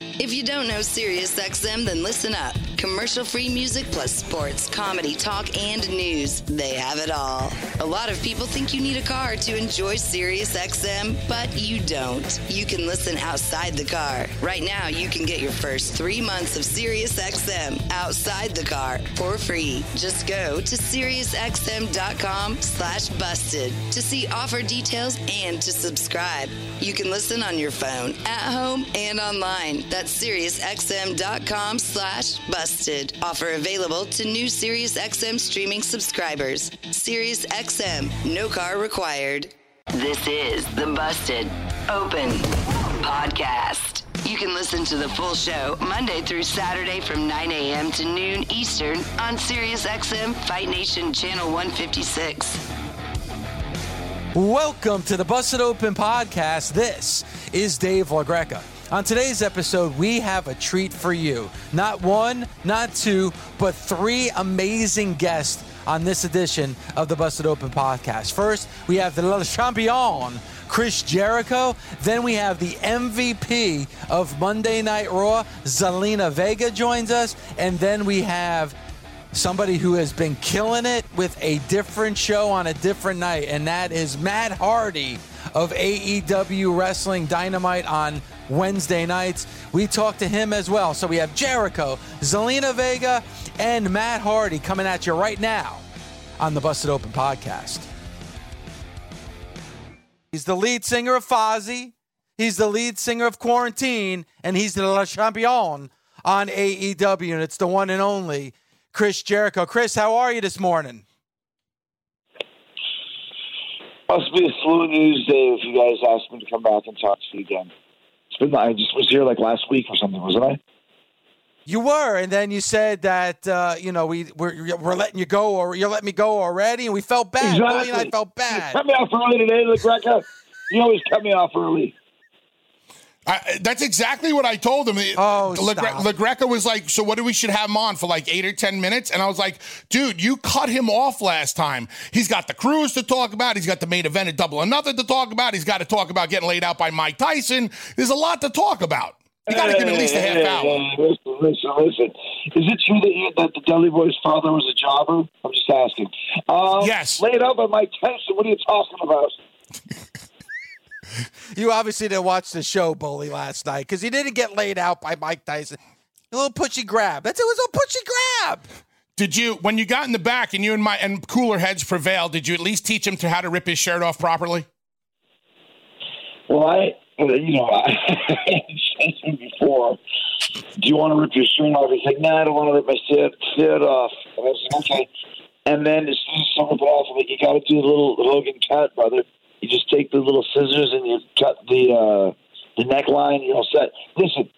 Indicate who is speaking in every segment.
Speaker 1: If you don't know SiriusXM, then listen up. Commercial free music plus sports, comedy, talk, and news. They have it all. A lot of people think you need a car to enjoy SiriusXM, but you don't. You can listen outside the car. Right now, you can get your first three months of SiriusXM outside the car for free. Just go to SiriusXM.com slash busted to see offer details and to subscribe. You can listen on your phone, at home, and online. That's SiriusXM.com slash busted. Offer available to new SiriusXM streaming subscribers. SiriusXM, no car required. This is the Busted Open Podcast. You can listen to the full show Monday through Saturday from 9 a.m. to noon Eastern on SiriusXM Fight Nation Channel 156.
Speaker 2: Welcome to the Busted Open podcast. This is Dave LaGreca. On today's episode, we have a treat for you. Not one, not two, but three amazing guests on this edition of the Busted Open podcast. First, we have the Le Champion, Chris Jericho. Then we have the MVP of Monday Night Raw, Zelina Vega joins us. And then we have somebody who has been killing it with a different show on a different night, and that is Matt Hardy of AEW Wrestling Dynamite on Wednesday nights. We talked to him as well. So we have Jericho, Zelina Vega, and Matt Hardy coming at you right now on the Busted Open podcast. He's the lead singer of Fozzy. He's the lead singer of Quarantine, and he's the La Champion on AEW, and it's the one and only Chris Jericho. Chris, how are you this morning?
Speaker 3: Must be a slow news day if you guys asked me to come back and talk to you again. It's been I just was here like last week or something, wasn't I?
Speaker 2: You were, and then you said that uh, you know we we're, we're letting you go, or you're letting me go already, and we felt bad.
Speaker 3: Exactly.
Speaker 2: Billy and I felt bad.
Speaker 3: You cut me off early today, LaGreca. You always cut me off early.
Speaker 4: I, that's exactly what I told him.
Speaker 2: Oh,
Speaker 4: Le,
Speaker 2: stop.
Speaker 4: Le was like, "So what do we should have him on for like eight or ten minutes?" And I was like, "Dude, you cut him off last time. He's got the cruise to talk about. He's got the main event at Double or Nothing to talk about. He's got to talk about getting laid out by Mike Tyson. There's a lot to talk about. You got to give him at least a half
Speaker 3: Hey,
Speaker 4: hour."
Speaker 3: hey, listen, listen, listen. Is it true that, you, that the Deli Boy's father was a jobber? I'm just asking. Um,
Speaker 4: Yes.
Speaker 3: Laid out by Mike Tyson. What are you talking about?
Speaker 2: You obviously didn't watch the show, Bully, last night because he didn't get laid out by Mike Tyson. A little pushy grab. That's it was a pushy grab.
Speaker 4: Did you, when you got in the back and you and my and cooler heads prevailed, did you at least teach him to how to rip his shirt off properly?
Speaker 3: Well, I, you know, I said to him before, do you want to rip your shirt off? He's like, no, nah, I don't want to rip my shirt, shirt off. And I said, okay. And then as soon as someone put off, I'm like, you got to do the little Hogan cut, brother. You just take the little scissors and you cut the uh, the neckline. You're all set. Listen,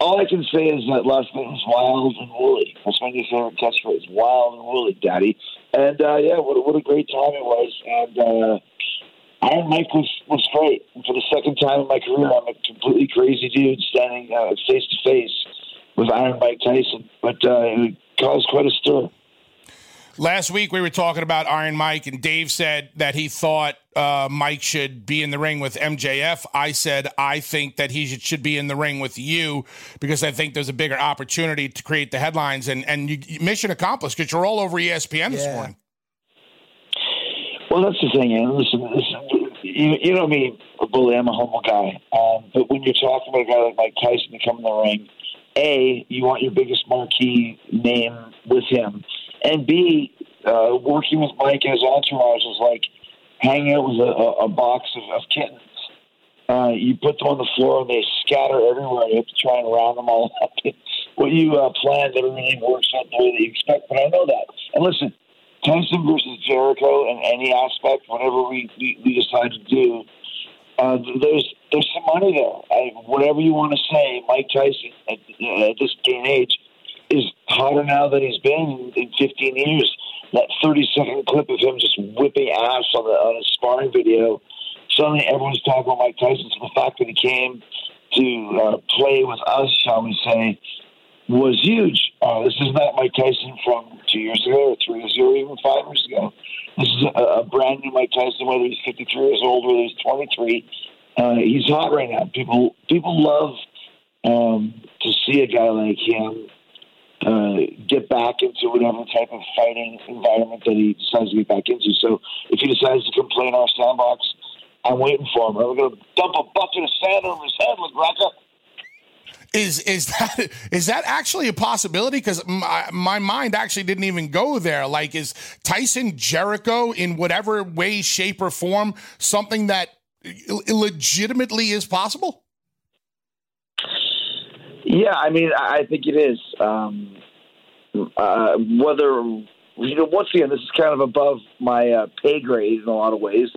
Speaker 3: all I can say is that Las Vegas wild and woolly. That's my new favorite catchphrase: wild and woolly, Daddy. And uh, yeah, what, what a great time it was. And uh, Iron Mike was was great. For the second time in my career, I'm a completely crazy dude standing face to face with Iron Mike Tyson. But uh, it caused quite a stir.
Speaker 4: Last week we were talking about Iron Mike, and Dave said that he thought uh, Mike should be in the ring with MJF. I said I think that he should, should be in the ring with you because I think there's a bigger opportunity to create the headlines. And and you, mission accomplished because you're all over ESPN this morning.
Speaker 3: Well, that's the thing, man. Listen, listen you, you know me, bully. I'm a humble guy. Um, but when you're talking about a guy like Mike Tyson to come in the ring, A, you want your biggest marquee name with him. And B, uh, working with Mike and his entourage is like hanging out with a, a, box of, of kittens. Uh, you put them on the floor and they scatter everywhere. You have to try and round them all up. what you uh, planned really works out the way that you expect, but I know that. And listen, Tyson versus Jericho in any aspect, whatever we, we, we decide to do, Uh, there's there's some money there. I, whatever you want to say, Mike Tyson at, at this day and age is hotter now than he's been in 15 years. That 30 second clip of him just whipping ass on the on a sparring video. Suddenly, everyone's talking about Mike Tyson. So the fact that he came to uh, play with us, shall we say, was huge. Uh, this is not Mike Tyson from two years ago, or three years ago, or even five years ago. This is a, a brand new Mike Tyson, whether he's 53 years old, whether he's 23. Uh, he's hot right now. People people love um, to see a guy like him uh, get back into whatever type of fighting environment that he decides to get back into. So if he decides to come play in our sandbox, I'm waiting for him. I'm going to dump a bucket of sand over his head, LaGreca.
Speaker 4: Is is that is that actually a possibility? Because my, my mind actually didn't even go there. Like, is Tyson Jericho in whatever way, shape, or form something that legitimately is possible?
Speaker 3: Yeah, I mean, I think it is. Um, uh, whether you know, once again, this is kind of above my uh, pay grade in a lot of ways.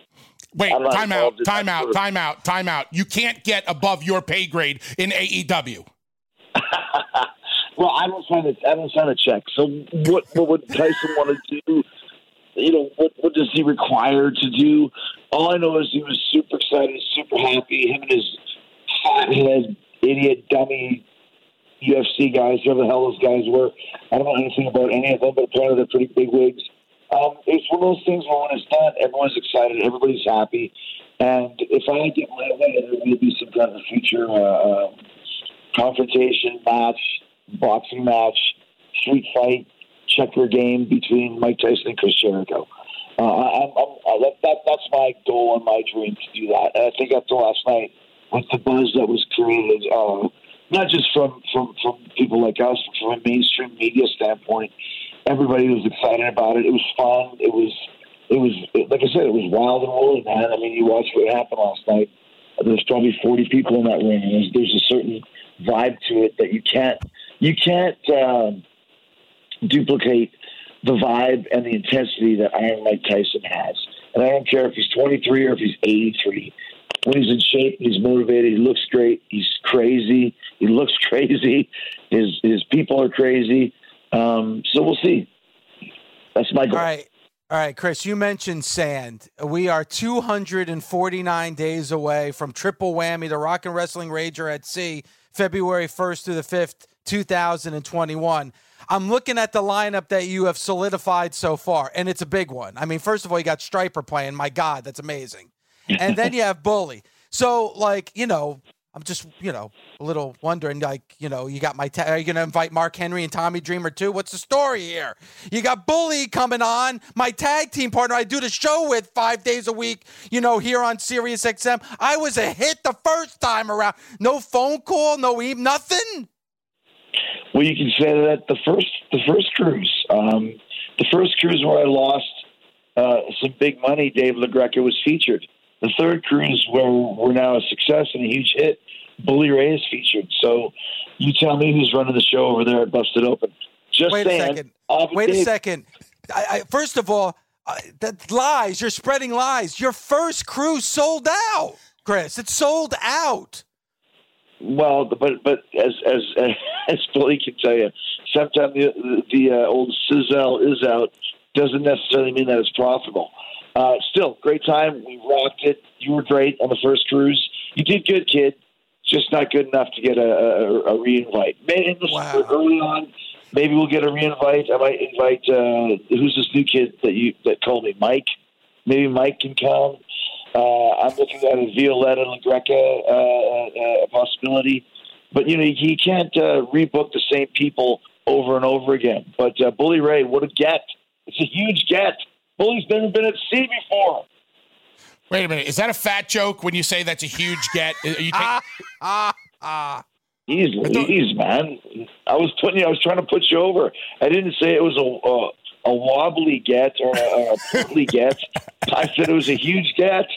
Speaker 4: Wait, time out, time out, time out, time out. You can't get above your pay grade in AEW.
Speaker 3: well, I don't sign a, I don't sign a check. So what, what would Tyson want to do? You know, what, what does he require to do? All I know is he was super excited, super happy. Him and his fathead, idiot, dummy UFC guys, whoever the hell those guys were. I don't know anything about any of them, but apparently they're pretty big wigs. Um, it's one of those things where when it's done, everyone's excited, everybody's happy. And if I get my way, there will be some kind of future uh, uh, confrontation match, boxing match, street fight, checker game between Mike Tyson and Chris Jericho. Uh, I'm, I'm, that, that, that's my goal and my dream to do that. And I think after last night, with the buzz that was created, uh, not just from, from, from people like us, but from a mainstream media standpoint, everybody was excited about it. It was fun. It was it was like I said, it was wild and woolly, man. I mean, you watched what happened last night. There's probably 40 people in that and there's, there's a certain vibe to it that you can't you can't uh, duplicate the vibe and the intensity that Iron Mike Tyson has. And I don't care if he's 23 or if he's 83. When he's in shape, he's motivated. He looks great. He's crazy. He looks crazy. His his people are crazy. Um, so we'll see. That's my goal.
Speaker 2: All right. All right, Chris, you mentioned sand. We are 249 days away from triple whammy, the Rock and Wrestling Rager at Sea, February 1st through the 5th, 2021. I'm looking at the lineup that you have solidified so far, and it's a big one. I mean, first of all, you got Stryper playing. My God, that's amazing. And then you have Bully. So, like, you know, I'm just, you know, a little wondering, like, you know, you got my, ta- are you going to invite Mark Henry and Tommy Dreamer too? What's the story here? You got Bully coming on, my tag team partner I do the show with five days a week, you know, here on Sirius XM. I was a hit the first time around. No phone call, no email, nothing.
Speaker 3: Well, you can say that the first, the first cruise, um, the first cruise where I lost uh, some big money, Dave LaGreca was featured. The third cruise where we're now a success and a huge hit Bully Ray is featured. So you tell me who's running the show over there at Busted Open. Just
Speaker 2: Wait
Speaker 3: saying,
Speaker 2: a second. Wait a second. I, I, first of all, uh, that lies. You're spreading lies. Your first cruise sold out, Chris. It's sold out.
Speaker 3: Well, but but as as as Bully can tell you, sometimes the the uh, old sizzle is out doesn't necessarily mean that it's profitable. Uh, still, great time. We rocked it. You were great on the first cruise. You did good, kid just not good enough to get a, a, a re-invite. Maybe wow. early on, maybe we'll get a re-invite. I might invite uh, who's this new kid that you that called me, Mike. Maybe Mike can come. Uh, I'm looking at a Violetta LaGreca uh, uh, uh, possibility, but you know you can't uh, rebook the same people over and over again. But uh, Bully Ray, what a get! It's a huge get. Bully's never been at sea before.
Speaker 4: Wait a minute. Is that a fat joke when you say that's a huge get? Are you
Speaker 2: ah, ah, ah.
Speaker 3: Easy, easy, man. I was putting you. I was trying to put you over. I didn't say it was a a, a wobbly get or a, a portly get. I said it was a huge get.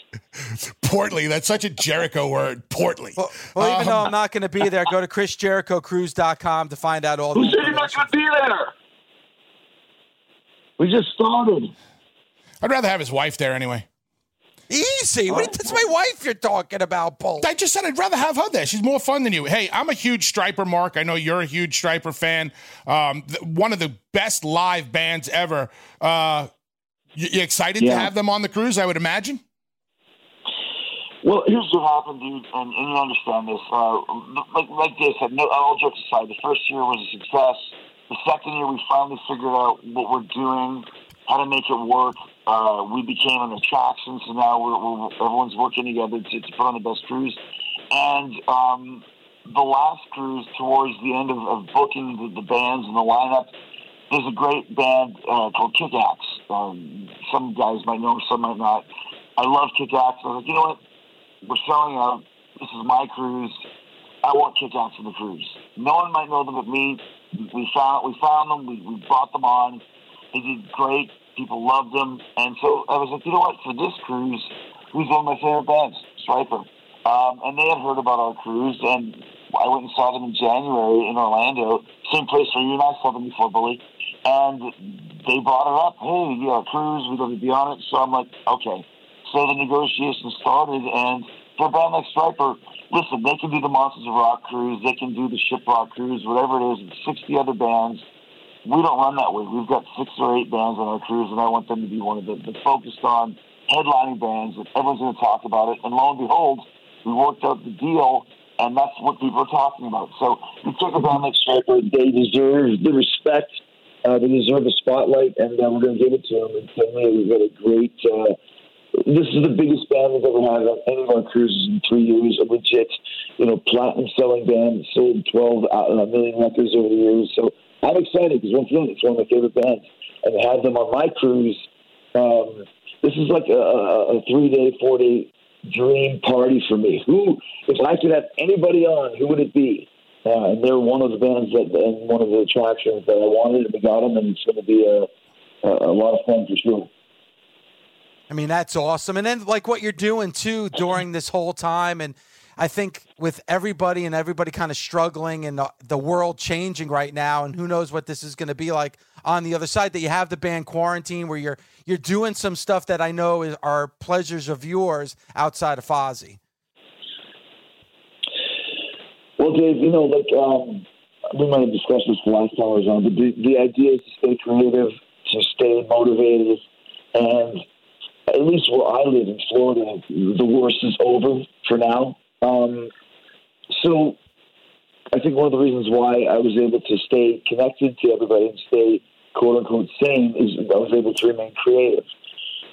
Speaker 4: Portly. That's such a Jericho word. Portly.
Speaker 2: Well, well even um, though I'm not going to be there, go to ChrisJerichoCruise.com to find out all.
Speaker 3: Who said you're not going to be there? We just started.
Speaker 4: I'd rather have his wife there anyway.
Speaker 2: Easy. What, that's my wife you're talking about, Paul.
Speaker 4: I just said I'd rather have her there. She's more fun than you. Hey, I'm a huge Stryper, Mark. I know you're a huge Stryper fan. Um, th- one of the best live bands ever. Uh, you, you excited
Speaker 3: Yeah.
Speaker 4: to have them on the cruise? I would imagine.
Speaker 3: Well, here's what happened, dude, and, and you understand this. Uh, like, like this, no, all jokes aside, the first year was a success. The second year, we finally figured out what we're doing, how to make it work. Uh, we became an attraction, so now we're, we're, everyone's working together to, to put on the best cruise. And um, the last cruise, towards the end of, of booking the, the bands and the lineup, there's a great band uh, called Kick Axe. Um, some guys might know, some might not. I love Kick Axe. I was like, you know what? we're selling out. This is my cruise. I want kick axe in the cruise. No one might know them but me. We found we found them. We, we brought them on. They did great. People loved them. And so I was like, you know what? For this cruise, who's one of my favorite bands? Stryper. Um, and they had heard about our cruise, and I went and saw them in January in Orlando. Same place where you and I saw them before, Billy. And they brought it up. Hey, you a cruise. We'd love to be on it. So I'm like, okay. So the negotiations started, and for a band like Stryper, listen, they can do the Monsters of Rock cruise, they can do the Ship Rock cruise, whatever it is, and 60 other bands. We don't run that way. We've got six or eight bands on our cruise, and I want them to be one of the, the focused on headlining bands that everyone's going to talk about it. And lo and behold, we worked out the deal, and that's what people are talking about. So take a band like Stryper, they deserve the respect. Uh, they deserve the spotlight, and uh, we're going to give it to them. And me, we've got a great. Uh, this is the biggest band we've ever had on any of our cruises in three years. A legit, you know, platinum selling band. That sold 12 uh, million records over the years. So I'm excited because once again, it's one of my favorite bands. And to have them on my cruise, um, this is like a, a, a three day, four day dream party for me. Who, if I could have anybody on, who would it be? Uh, and they're one of the bands that, and one of the attractions that I wanted, and we got them, and it's going to be a, a, a lot of fun for sure.
Speaker 2: I mean, that's awesome. And then, like, what you're doing too during this whole time. And I think with everybody and everybody kind of struggling and the, world changing right now, and who knows what this is going to be like on the other side, that you have the band quarantine where you're you're doing some stuff that I know is, are pleasures of yours outside of Fozzy.
Speaker 3: Well, Dave, you know, like um, we might have discussed this the last time I was on, but the, the idea is to stay creative, to stay motivated, and at least where I live in Florida, the worst is over for now. Um, so I think one of the reasons why I was able to stay connected to everybody and stay quote unquote sane is I was able to remain creative.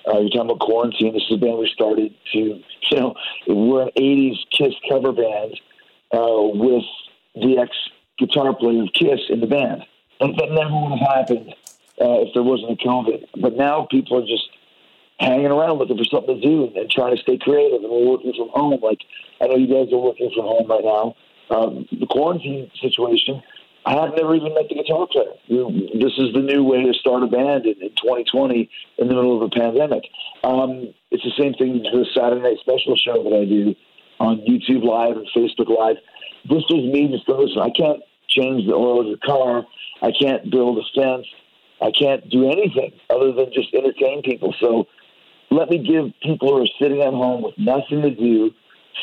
Speaker 3: Uh, you're talking about quarantine. This is a band we started to, you know, we're an 80s Kiss cover band uh, with the ex guitar player of Kiss in the band. And that never would have happened uh, if there wasn't a COVID. But now people are just hanging around looking for something to do and trying to stay creative. And we're working from home. Like I know you guys are working from home right now. Um, the quarantine situation. I have never even met the guitar player. This is the new way to start a band in, in 2020 in the middle of a pandemic. Um, it's the same thing to the Saturday Night Special show that I do on YouTube Live and Facebook Live. This was me just listen, I can't change the oil of the car. I can't build a fence. I can't do anything other than just entertain people. So let me give people who are sitting at home with nothing to do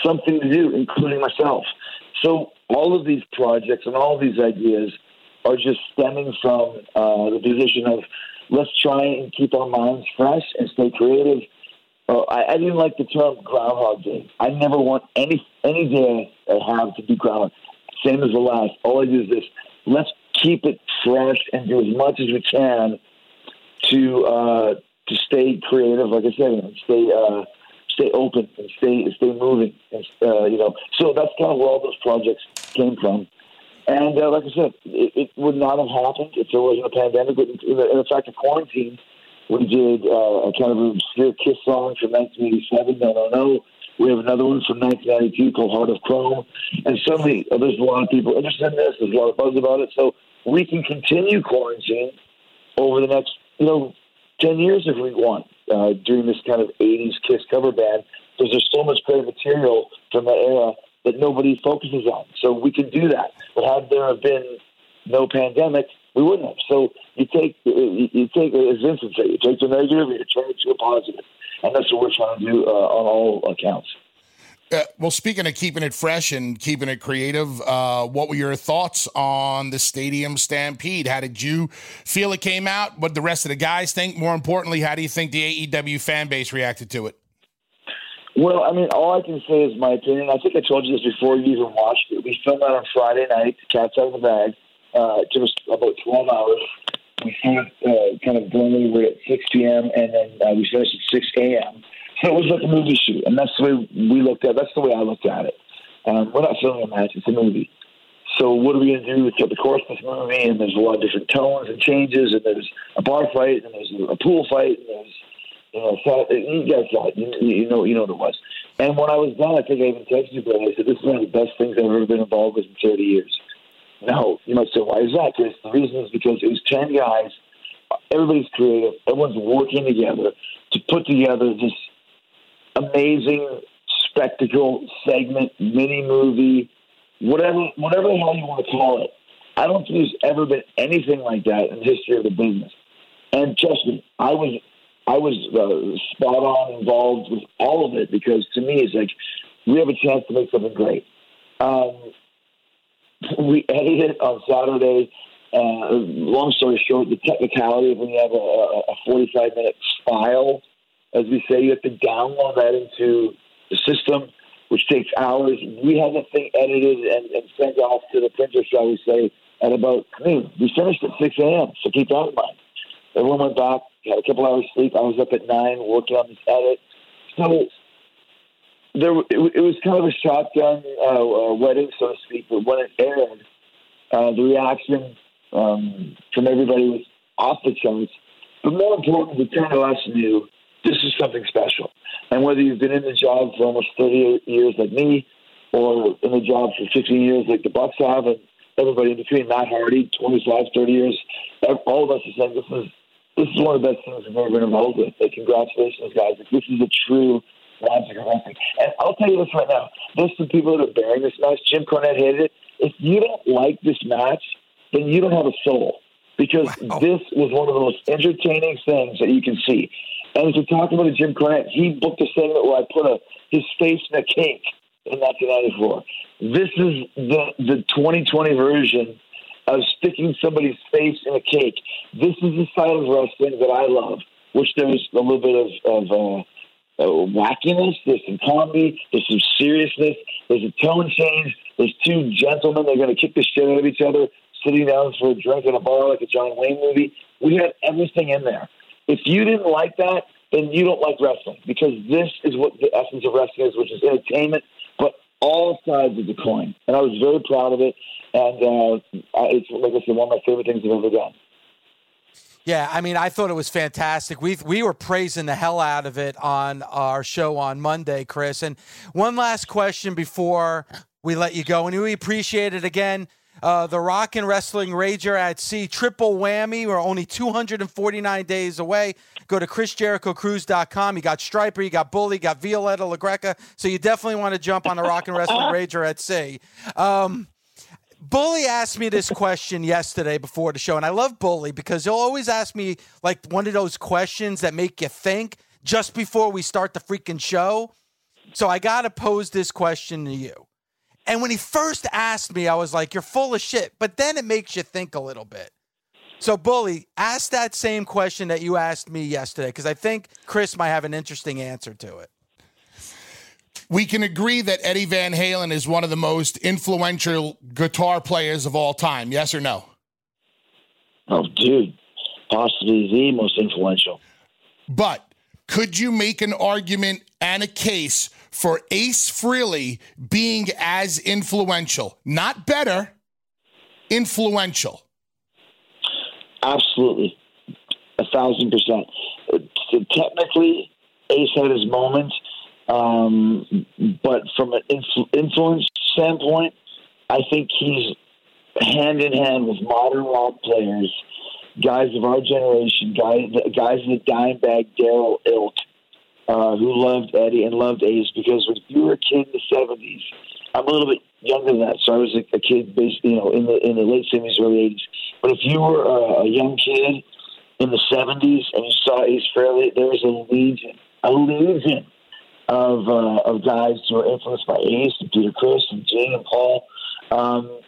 Speaker 3: something to do, including myself. So all of these projects and all of these ideas are just stemming from uh, the position of let's try and keep our minds fresh and stay creative. Uh, I, I didn't like the term Groundhog Day. I never want any any day I have to be Groundhog. Same as the last. All I do is this: let's keep it fresh and do as much as we can to uh, to stay creative. Like I said, and stay uh, stay open and stay stay moving. And, uh, you know, so that's kind of where all those projects came from. And uh, like I said, it, it would not have happened if there wasn't a pandemic. But in, in fact of quarantine, we did uh, a kind of obscure Kiss song from 1987. No, no, no. We have another one from 1992 called Heart of Chrome. And suddenly, uh, there's a lot of people interested in this. There's a lot of buzz about it. So we can continue quarantine over the next, you know, 10 years if we want, uh, doing this kind of 80s Kiss cover band, because there's so much great material from that era that nobody focuses on. So we can do that. But had there have been no pandemic, we wouldn't have. So you take, you take as Vincent said, you take the negative and you turn it to a positive. and that's what we're trying to do uh, on all accounts.
Speaker 4: Uh, well, speaking of keeping it fresh and keeping it creative, uh, what were your thoughts on the stadium stampede? How did you feel it came out? What did the rest of the guys think? More importantly, how do you think the AEW fan base reacted to it?
Speaker 3: Well, I mean, all I can say is my opinion. I think I told you this before you even watched it. We filmed that on Friday night. The Cat's out of the bag. Uh, it took us about 12 hours. We filmed uh, kind of blindly. at 6 p.m. and then uh, we finished at 6 a.m. It was like a movie shoot, and that's the way we looked at. it. That's the way I looked at it. Um, we're not filming a match; it's a movie. So what are we going to do throughout the course of this movie? And there's a lot of different tones and changes, and there's a bar fight, and there's a pool fight, and there's you know, so you guys. You, know, you know what it was. And when I was done, I think I even texted you, but I said, "This is one of the best things I've ever been involved with in 30 years." Now, you might say, "Why is that?" Because the reason is because it was 10 guys. Everybody's creative. Everyone's working together to put together this amazing spectacle segment, mini movie, whatever, whatever the hell you want to call it. I don't think there's ever been anything like that in the history of the business. And trust me, I was I was uh, spot on involved with all of it because to me it's like we have a chance to make something great. Um, we edited it on Saturday. Uh, long story short, the technicality of when you have a, a 45 minute file as we say, you have to download that into the system, which takes hours. We had the thing edited and, and sent off to the printer, shall we say, at about noon. We finished at 6 a.m., so keep that in mind. Everyone went back, had a couple hours sleep. I was up at 9 working on this edit. So there, it, it was kind of a shotgun uh, uh, wedding, so to speak, but when it aired, uh, the reaction um, from everybody was off the charts. But more important, the 10 of us knew this is something special. And whether you've been in the job for almost 30 years like me, or in the job for 15 years like the Bucks have, and everybody in between, Matt Hardy, 25, 30 years, all of us are saying this is this is one of the best things we've ever been involved with. Like, congratulations, guys! Like, this is a true magic of wrestling. And I'll tell you this right now: there's some people that are bearing this match. Jim Cornette hated it. If you don't like this match, then you don't have a soul because wow. this was one of the most entertaining things that you can see. And we talked about Jim Cornette, he booked a segment where I put a, his face in a cake in 1994. This is the the 2020 version of sticking somebody's face in a cake. This is the side of wrestling that I love, which there's a little bit of, of uh, uh, wackiness, there's some comedy, there's some seriousness, there's a tone change. There's two gentlemen, they're going to kick the shit out of each other, sitting down for a drink in a bar like a John Wayne movie. We had everything in there. If you didn't like that, then you don't like wrestling because this is what the essence of wrestling is, which is entertainment, but all sides of the coin. And I was very proud of it. And uh, it's, like I said, one of my favorite things I've ever done.
Speaker 2: Yeah, I mean, I thought it was fantastic. We we were praising the hell out of it on our show on Monday, Chris. And one last question before we let you go, and we appreciate it again. Uh, the Rock and Wrestling Rager at Sea, triple whammy. We're only 249 days away. Go to ChrisJerichoCruise.com. You got Stryper, you got Bully, you got Violetta LaGreca. So you definitely want to jump on the Rock and Wrestling Rager at Sea. Um, Bully asked me this question yesterday before the show, and I love Bully because he'll always ask me like one of those questions that make you think just before we start the freaking show. So I got to pose this question to you. And when he first asked me, I was like, you're full of shit. But then it makes you think a little bit. So, Bully, ask that same question that you asked me yesterday, because I think Chris might have an interesting answer to it.
Speaker 4: We can agree that Eddie Van Halen is one of the most influential guitar players of all time. Yes or no?
Speaker 3: Oh, dude. Possibly the most influential.
Speaker 4: But could you make an argument and a case for Ace Frehley being as influential, not better, influential.
Speaker 3: Absolutely, a thousand percent. Technically, Ace had his moments, um, but from an influ- influence standpoint, I think he's hand in hand with modern rock players, guys of our generation, guys guys in the Dimebag Darrell ilk uh, who loved Eddie and loved Ace because when you were a kid in the seventies, I'm a little bit younger than that, so I was a, a kid, basically, you know, in the in the late seventies, early eighties. But if you were a, a young kid in the seventies and you saw Ace Frehley, there was a legion a legion of uh, of guys who were influenced by Ace and Peter Criss and Gene and Paul. Um,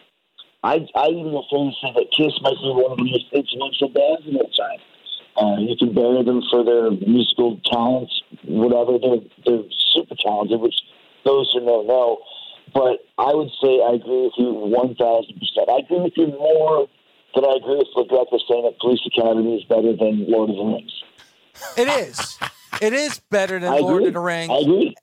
Speaker 3: I I even go further to say that Kiss might be one of the most influential bands of all time. Uh, you can bury them for their musical talents, whatever. They're they're super talented, which those who know know. But I would say I agree with you one thousand percent. I agree with you more than I agree with LaGreca saying that Police Academy is better than Lord of the Rings.
Speaker 2: It is. it is better than
Speaker 3: I
Speaker 2: Lord
Speaker 3: agree.
Speaker 2: of the Rings.
Speaker 3: I agree.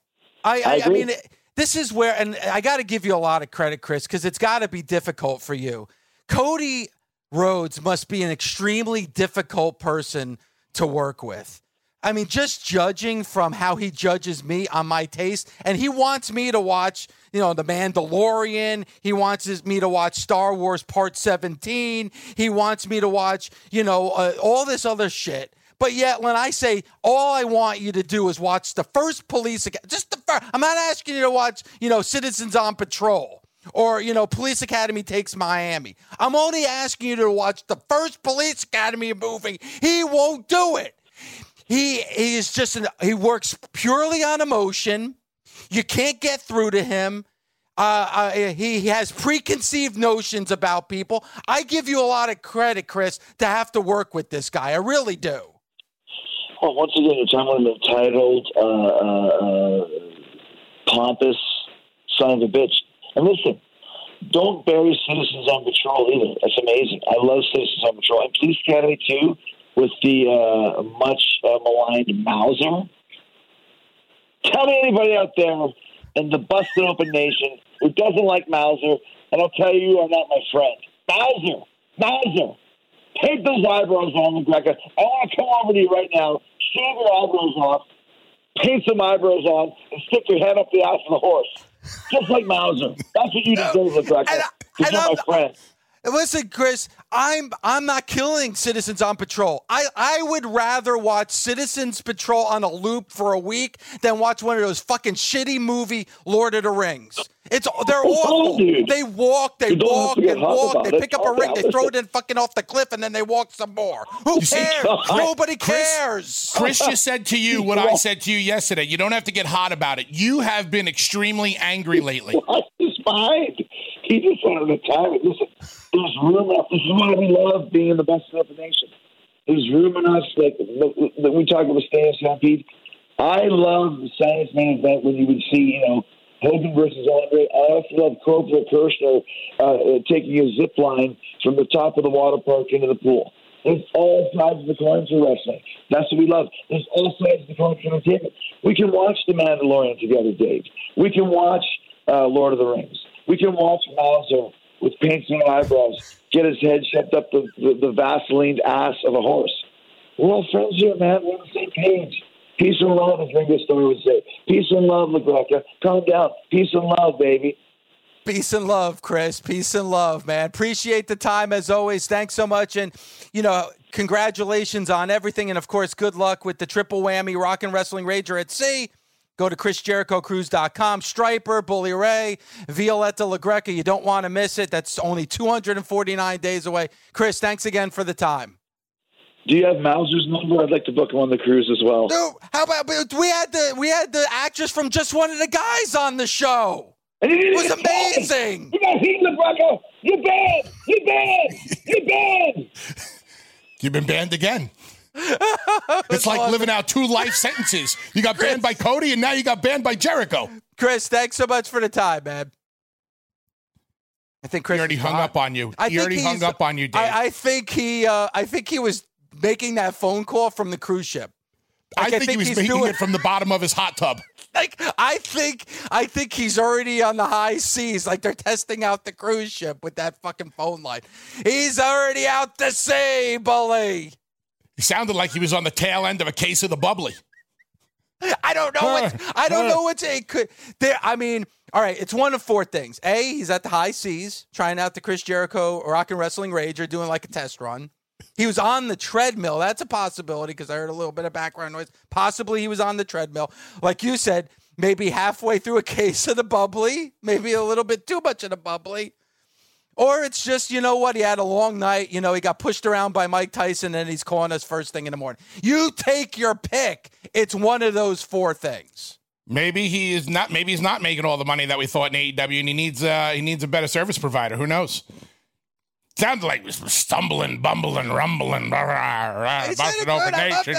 Speaker 2: I, I,
Speaker 3: I agree.
Speaker 2: mean, this is where, and I got to give you a lot of credit, Chris, because it's got to be difficult for you. Cody Rhodes must be an extremely difficult person to work with. I mean, just judging from how he judges me on my taste, and he wants me to watch, you know, The Mandalorian. He wants me to watch Star Wars Part 17. He wants me to watch, you know, uh, all this other shit. But yet, when I say all I want you to do is watch the first police, Ac- just the first, I'm not asking you to watch, you know, Citizens on Patrol or, you know, Police Academy Takes Miami. I'm only asking you to watch the first Police Academy movie. He won't do it. He, he is just, an, he works purely on emotion. You can't get through to him. Uh, uh, he, he has preconceived notions about people. I give you a lot of credit, Chris, to have to work with this guy. I really do.
Speaker 3: Well, once again, about an entitled, uh, uh, uh, pompous son of a bitch. And listen, don't bury Citizens on Patrol either. That's amazing. I love Citizens on Patrol. And Police Academy, too, with the uh, much uh, maligned Mauser. Tell me anybody out there in the busted open nation who doesn't like Mauser, and I'll tell you, you are not my friend. Mauser! Mauser! Take those eyebrows on, McGregor. I want to come over to you right now, shave your eyebrows off, paint some eyebrows on, and stick your head up the ass of the horse. Just like Mauser. That's what you deserve, McGregor.
Speaker 2: and I-
Speaker 3: Because you're
Speaker 2: I'm-
Speaker 3: my friend.
Speaker 2: Listen, Chris, I'm I'm not killing Citizens on Patrol. I, I would rather watch Citizens Patrol on a loop for a week than watch one of those fucking shitty movie Lord of the Rings. It's they're
Speaker 3: Oh,
Speaker 2: awful. They walk, they
Speaker 3: You don't have
Speaker 2: walk and walk. They pick up a
Speaker 3: oh,
Speaker 2: ring, they throw it in fucking off the cliff, and then they walk some more. Who cares? Nobody
Speaker 4: Chris-
Speaker 2: cares.
Speaker 4: Chris just said to you what I said to you yesterday. You don't have to get hot about it. You have been extremely angry lately.
Speaker 3: What's his mind? He just wanted to it. Listen, there's room enough. This is why we love being the best of the nation. There's room us, Like we talk about Stan Stampede. I love the Science Man event when you would see, you know, Hogan versus Andre. I also love Cobra Kirshner uh, taking a zip line from the top of the water park into the pool. There's all sides of the coin for wrestling. That's what we love. There's all sides of the coin for entertainment. We can watch The Mandalorian together, Dave. We can watch uh, Lord of the Rings. We can watch Mauser with paints on eyebrows get his head shoved up the, the, the Vaseline ass of a horse. We're all friends here, man. We're on the same page. Peace and love, as Ringo Starr would say. Peace and love, LaGreca. Calm down. Peace and love, baby.
Speaker 2: Peace and love, Chris. Peace and love, man. Appreciate the time as always. Thanks so much. And, you know, congratulations on everything. And, of course, good luck with the triple whammy Rock and Wrestling Rager at Sea. Go to ChrisJerichoCruise.com. Stryper, Bully Ray, Violetta LaGreca. You don't want to miss it. That's only 249 days away. Chris, thanks again for the time.
Speaker 3: Do you have Mauser's number? I'd like to book him on the cruise as well.
Speaker 2: Dude, how about we had the we had the actress from just one of the guys on the show.
Speaker 3: And you
Speaker 2: It was amazing.
Speaker 3: You got heat, LaGreca. You're bad. You're bad. You're bad.
Speaker 4: You've been banned again. It's like living out two life sentences. You got banned by Cody, and now you got banned by Jericho.
Speaker 2: Chris, thanks so much for the time, man. I think Chris
Speaker 4: He already hung up on you.
Speaker 2: I
Speaker 4: he
Speaker 2: think
Speaker 4: already hung up on you, Dave.
Speaker 2: I, I think he. Uh, I think he was making that phone call from the cruise ship.
Speaker 4: I
Speaker 2: Like,
Speaker 4: think, he was
Speaker 2: he's
Speaker 4: making
Speaker 2: doing-
Speaker 4: it from the bottom of his hot tub.
Speaker 2: Like I think. I think he's already on the high seas. Like they're testing out the cruise ship with that fucking phone line. He's already out to sea, bully.
Speaker 4: He sounded like he was on the tail end of a case of the bubbly.
Speaker 2: I don't know what I don't know what's it could there I mean, all right, it's one of four things. A, he's at the high seas trying out the Chris Jericho Rock and Wrestling Rager doing like a test run. He was on the treadmill. That's a possibility because I heard a little bit of background noise. Possibly he was on the treadmill. Like you said, maybe halfway through a case of the bubbly, maybe a little bit too much of the bubbly. Or it's just, you know what, he had a long night, you know, he got pushed around by Mike Tyson and he's calling us first thing in the morning. You take your pick. It's one of those four things.
Speaker 4: Maybe he is not. Maybe he's not making all the money that we thought in AEW, and he needs. Uh, he needs a better service provider. Who knows? Sounded like stumbling, bumbling, rumbling, rah, rah, rah, busted open nation,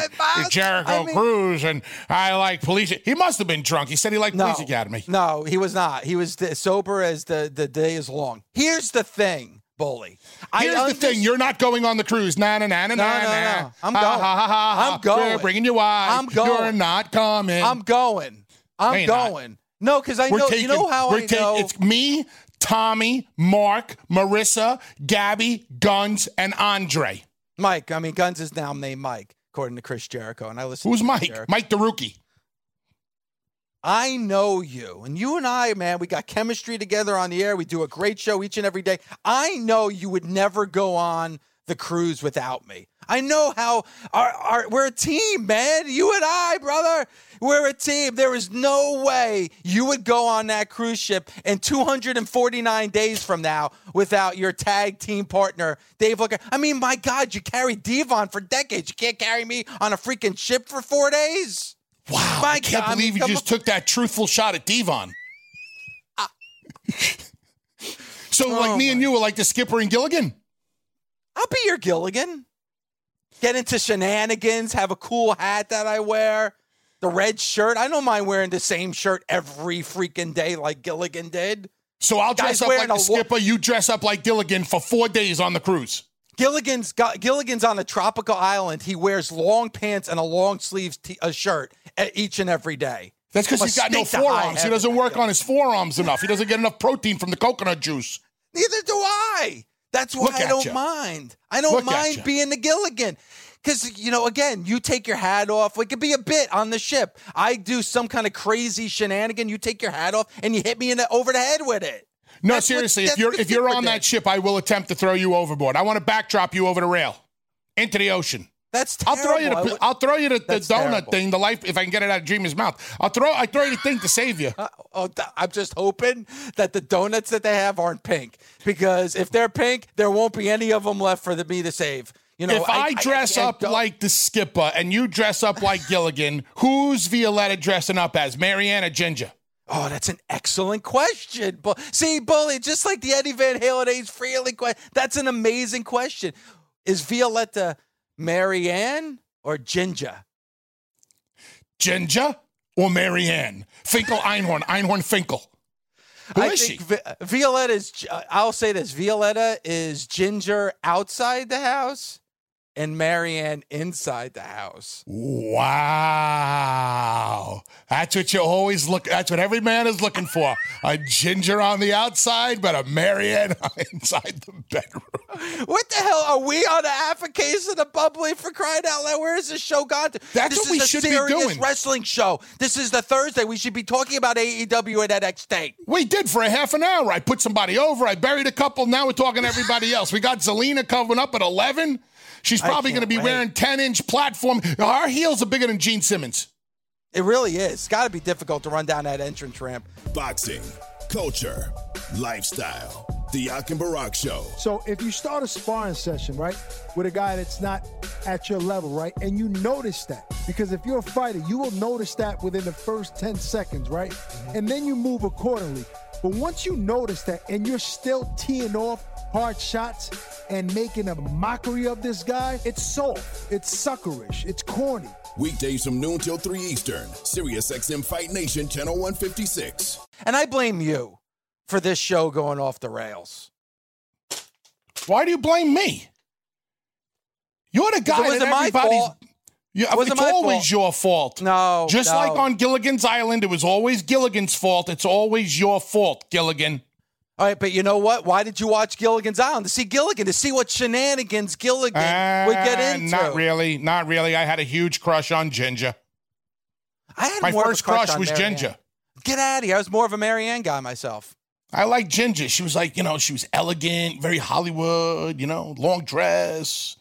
Speaker 4: Jericho I mean, Cruz, and I like police. He must have been drunk. He said he liked
Speaker 2: no,
Speaker 4: Police Academy.
Speaker 2: No, he was not. He was sober as the, the day is long. Here's the thing. Bully.
Speaker 4: Here's I the thing: you're not going on the cruise. Na na na na
Speaker 2: no,
Speaker 4: na.
Speaker 2: No, no, I'm
Speaker 4: going.
Speaker 2: Ha, ha, ha,
Speaker 4: I'm going. We're bringing you wine.
Speaker 2: I'm going.
Speaker 4: You're not coming.
Speaker 2: I'm going. I'm going. Not. No, because I we're know. Taking, you know how I know.
Speaker 4: It's me, Tommy, Mark, Marissa, Gabby, Guns, and Andre.
Speaker 2: Mike. I mean, Guns is now named Mike, according to Chris Jericho. And I listen.
Speaker 4: Who's Mike?
Speaker 2: Jericho.
Speaker 4: Mike the rookie.
Speaker 2: I know you, and you and I, man, we got chemistry together on the air. We do a great show each and every day. I know you would never go on the cruise without me. I know how our, our, we're a team, man. You and I, brother, we're a team. There is no way you would go on that cruise ship in 249 days from now without your tag team partner, Dave Looker. I mean, my God, you carried Devon for decades. You can't carry me on a freaking ship for four days.
Speaker 4: Wow, my I can't God, believe I mean, you just took that truthful shot at Devon. Uh, so, oh like me and you were like the skipper and Gilligan.
Speaker 2: I'll be your Gilligan. Get into shenanigans, have a cool hat that I wear, the red shirt. I don't mind wearing the same shirt every freaking day like Gilligan did.
Speaker 4: So I'll dress up like the skipper. you dress up like Gilligan for four days on the cruise.
Speaker 2: Gilligan's got Gilligan's on a tropical island. He wears long pants and a long sleeves t- a shirt each and every day.
Speaker 4: That's because he's got no forearms. He doesn't work on his forearms enough. He doesn't get enough protein from the coconut juice.
Speaker 2: Neither do I. That's why I don't mind. I don't Look mind being the Gilligan. Because, you know, again, you take your hat off. It could be a bit on the ship. I do some kind of crazy shenanigan. You take your hat off and you hit me in the, over the head with it.
Speaker 4: No, that's seriously, what, if you're if you're on that ship, I will attempt to throw you overboard. I want to backdrop you over the rail into the ocean.
Speaker 2: That's terrible.
Speaker 4: I'll throw you the, I'll throw you the, the donut terrible. thing, the life if I can get it out of Dreamer's mouth. I'll throw I throw you the thing to save you. Uh,
Speaker 2: oh, I'm just hoping that the donuts that they have aren't pink because if they're pink, there won't be any of them left for the, me to save. You know,
Speaker 4: if I, I dress I, I, up like the skipper and you dress up like Gilligan, who's Violetta dressing up as? Mariana Ginger.
Speaker 2: Oh, that's an excellent question. But see, Bully, just like the Eddie Van Halen Ace Frehley question, that's an amazing question. Is Violetta Marianne or Ginger?
Speaker 4: Ginger or Marianne? Finkel Einhorn, Einhorn Finkel. Who I is
Speaker 2: think she? Violetta is, uh, I'll say this Violetta is Ginger outside the house and Marianne inside the house.
Speaker 4: Wow. That's what you always look that's what every man is looking for. A ginger on the outside, but a Marianne inside the bedroom.
Speaker 2: What the hell are we on the Alpha case of the bubbly for crying out loud? Where is this show gone to?
Speaker 4: That's
Speaker 2: this
Speaker 4: what we should be doing.
Speaker 2: wrestling show. This is the Thursday. We should be talking about AEW and NXT.
Speaker 4: We did for a half an hour. I put somebody over. I buried a couple. Now we're talking to everybody else. We got Zelina coming up at 11. She's probably going to be wait. wearing 10 inch platform. Our heels are bigger than Gene Simmons.
Speaker 2: It really is. It's got to be difficult to run down that entrance ramp.
Speaker 5: Boxing, culture, lifestyle. The Yak and Barack Show.
Speaker 6: So if you start a sparring session, right, with a guy that's not at your level, right, and you notice that, because if you're a fighter, you will notice that within the first 10 seconds, right? Mm-hmm. And then you move accordingly. But once you notice that and you're still teeing off hard shots and making a mockery of this guy, it's soft, it's suckerish, it's corny.
Speaker 5: Weekdays from noon till 3 Eastern, Sirius XM Fight Nation, Channel 156.
Speaker 2: And I blame you for this show going off the rails.
Speaker 4: Why do you blame me? You're the guy that everybody's. Yeah, it it's always fault. your fault.
Speaker 2: No,
Speaker 4: just
Speaker 2: no.
Speaker 4: like on Gilligan's Island, it was always Gilligan's fault. It's always your fault, Gilligan.
Speaker 2: All right, but you know what? Why did you watch Gilligan's Island? To see Gilligan, to see what shenanigans Gilligan uh, would get uh, into.
Speaker 4: Not really. Not really. I had a huge crush on Ginger.
Speaker 2: I had
Speaker 4: My first crush,
Speaker 2: crush
Speaker 4: was
Speaker 2: Marianne.
Speaker 4: Ginger.
Speaker 2: Get out of here. I was more of a Marianne guy myself.
Speaker 4: I like Ginger. She was like, you know, she was elegant, very Hollywood, you know, long dress.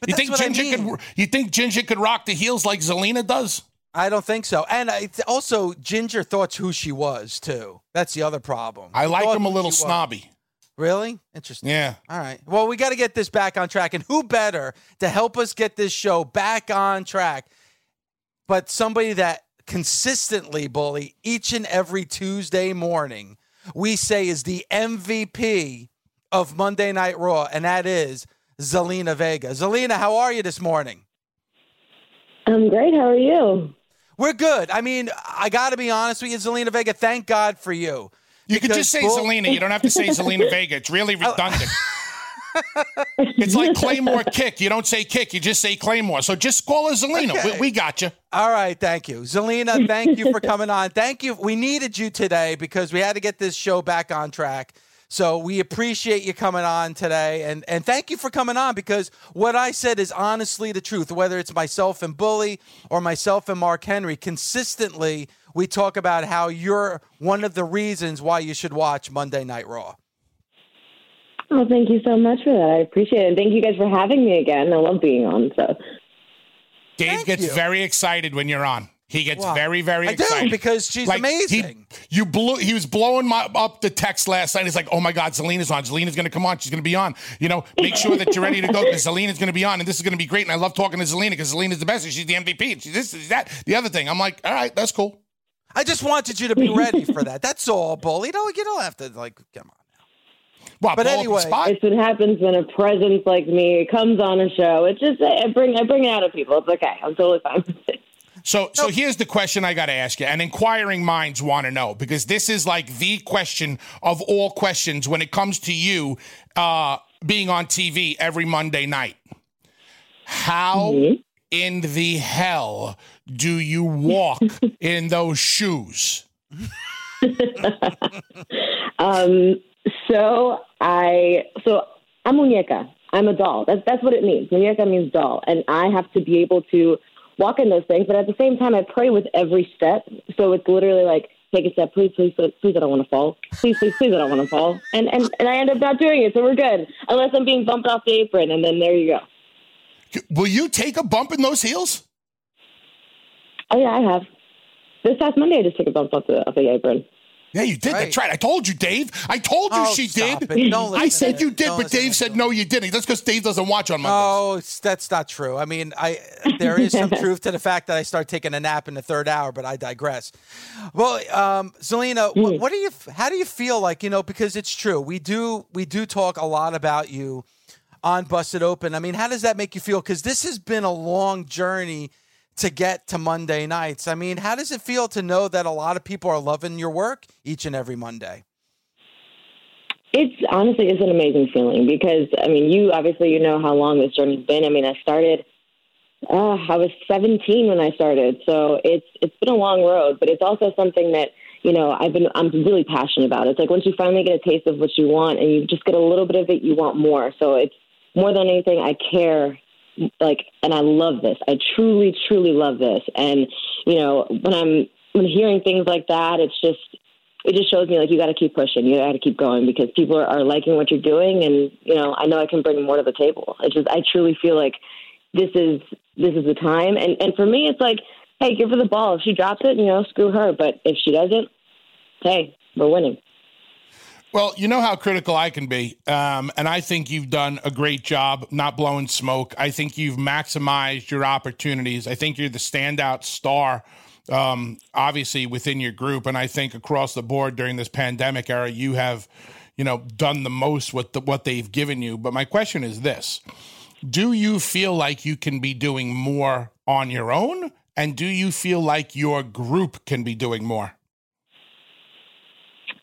Speaker 4: But you think Ginger I mean. could you think Ginger could rock the heels like Zelina does?
Speaker 2: I don't think so. And I, also, Ginger thought who she was too. That's the other problem.
Speaker 4: I like him a little snobby.
Speaker 2: Really? Interesting.
Speaker 4: Yeah.
Speaker 2: All right. Well, we got to get this back on track. And who better to help us get this show back on track but somebody that consistently, Bully, each and every Tuesday morning, we say is the MVP of Monday Night Raw, and that is Zelina Vega. Zelina, how are you this morning?
Speaker 7: I'm great. How are you?
Speaker 2: We're good. I mean, I got to be honest with you, Zelina Vega. Thank God for you.
Speaker 4: You could just say
Speaker 2: Bull-
Speaker 4: Zelina. You don't have to say Zelina Vega. It's really oh. redundant. it's like Claymore kick. You don't say kick. You just say Claymore. So just call her Zelina.
Speaker 2: Okay.
Speaker 4: We, we got you.
Speaker 2: All right, thank you. Zelina, thank you for coming on. Thank you. We needed you today because we had to get this show back on track. So we appreciate you coming on today and and thank you for coming on because what I said is honestly the truth. Whether it's myself and Bully or myself and Mark Henry, consistently we talk about how you're one of the reasons why you should watch Monday Night Raw.
Speaker 7: Oh, thank you so much for that. I appreciate it. And thank you guys for having me again. I love being on. So
Speaker 4: Dave
Speaker 2: Thank
Speaker 4: gets
Speaker 2: you.
Speaker 4: very excited when you're on. He gets
Speaker 2: Wow.
Speaker 4: very, very
Speaker 2: I do,
Speaker 4: excited
Speaker 2: because she's
Speaker 4: he-
Speaker 2: amazing.
Speaker 4: you blew. He was blowing my, up the text last night. He's like, "Oh my God, Zelina's on. Zelina's going to come on. She's going to be on. You know, make sure that you're ready to go because Zelina's going to be on, and this is going to be great. And I love talking to Zelina because Zelina's the best. And she's the MVP. And she's this, she's that, the other thing. I'm like, all right, that's cool.
Speaker 2: I just wanted you to be ready for that. That's all, Bully. You don't, you don't have to like come on.
Speaker 4: Well,
Speaker 2: But
Speaker 4: blow up the
Speaker 2: anyway,
Speaker 4: spot?
Speaker 7: it's what happens when a presence like me comes on a show. It's just I bring I bring it out of people. It's okay. I'm totally fine with it.
Speaker 4: So, so here's the question I got to ask you, and inquiring minds want to know because this is like the question of all questions when it comes to you uh, being on TV every Monday night. How in the hell do you walk in those shoes?
Speaker 7: Um, so I so I'm muñeca. I'm a doll. That's that's what it means. Muñeca means doll, and I have to be able to walk in those things. But at the same time, I pray with every step. So it's literally like take a step, please, please, please, please I don't want to fall. Please, please, please, I don't want to fall. And and and I end up not doing it, so we're good. Unless I'm being bumped off the apron, and then there you go.
Speaker 4: Will you take a bump in those heels?
Speaker 7: Oh yeah, I have. This past Monday, I just took a bump off the off the apron.
Speaker 4: Yeah, you did.
Speaker 2: Right.
Speaker 4: That's right. I told you, Dave. I told you
Speaker 2: Oh,
Speaker 4: she
Speaker 2: stop
Speaker 4: did.
Speaker 2: it. Don't
Speaker 4: I said you did,
Speaker 2: Don't
Speaker 4: but Dave said no, you didn't. That's because Dave doesn't watch on Mondays.
Speaker 2: Oh, that's not true. I mean, I there is some truth to the fact that I start taking a nap in the third hour, but I digress. Well, um, Zelina, what, what do you? How do you feel like you know? Because it's true. We do we do talk a lot about you on Busted Open. I mean, how does that make you feel? Because this has been a long journey to get to Monday nights. I mean, how does it feel to know that a lot of people are loving your work each and every Monday?
Speaker 7: It's honestly it's an amazing feeling because I mean you obviously you know how long this journey's been. I mean I started uh, I was 17 when I started, so it's it's been a long road, but it's also something that you know I've been I'm really passionate about. It's like once you finally get a taste of what you want and you just get a little bit of it, you want more. So it's more than anything I care like and I love this. I truly truly love this. And you know when I'm when hearing things like that, it's just it just shows me like you got to keep pushing, you got to keep going because people are, are liking what you're doing, and you know I know I can bring more to the table. It's just I truly feel like this is this is the time, and and for me it's like hey, give her the ball. If she drops it, you know, screw her. But if she doesn't, hey, we're winning.
Speaker 4: Well, you know how critical I can be. Um, and I think you've done a great job not blowing smoke. I think you've maximized your opportunities. I think you're the standout star, um, obviously, within your group. And I think across the board during this pandemic era, you have, you know, done the most with the, what they've given you. But my question is this Do you feel like you can be doing more on your own? And do you feel like your group can be doing more?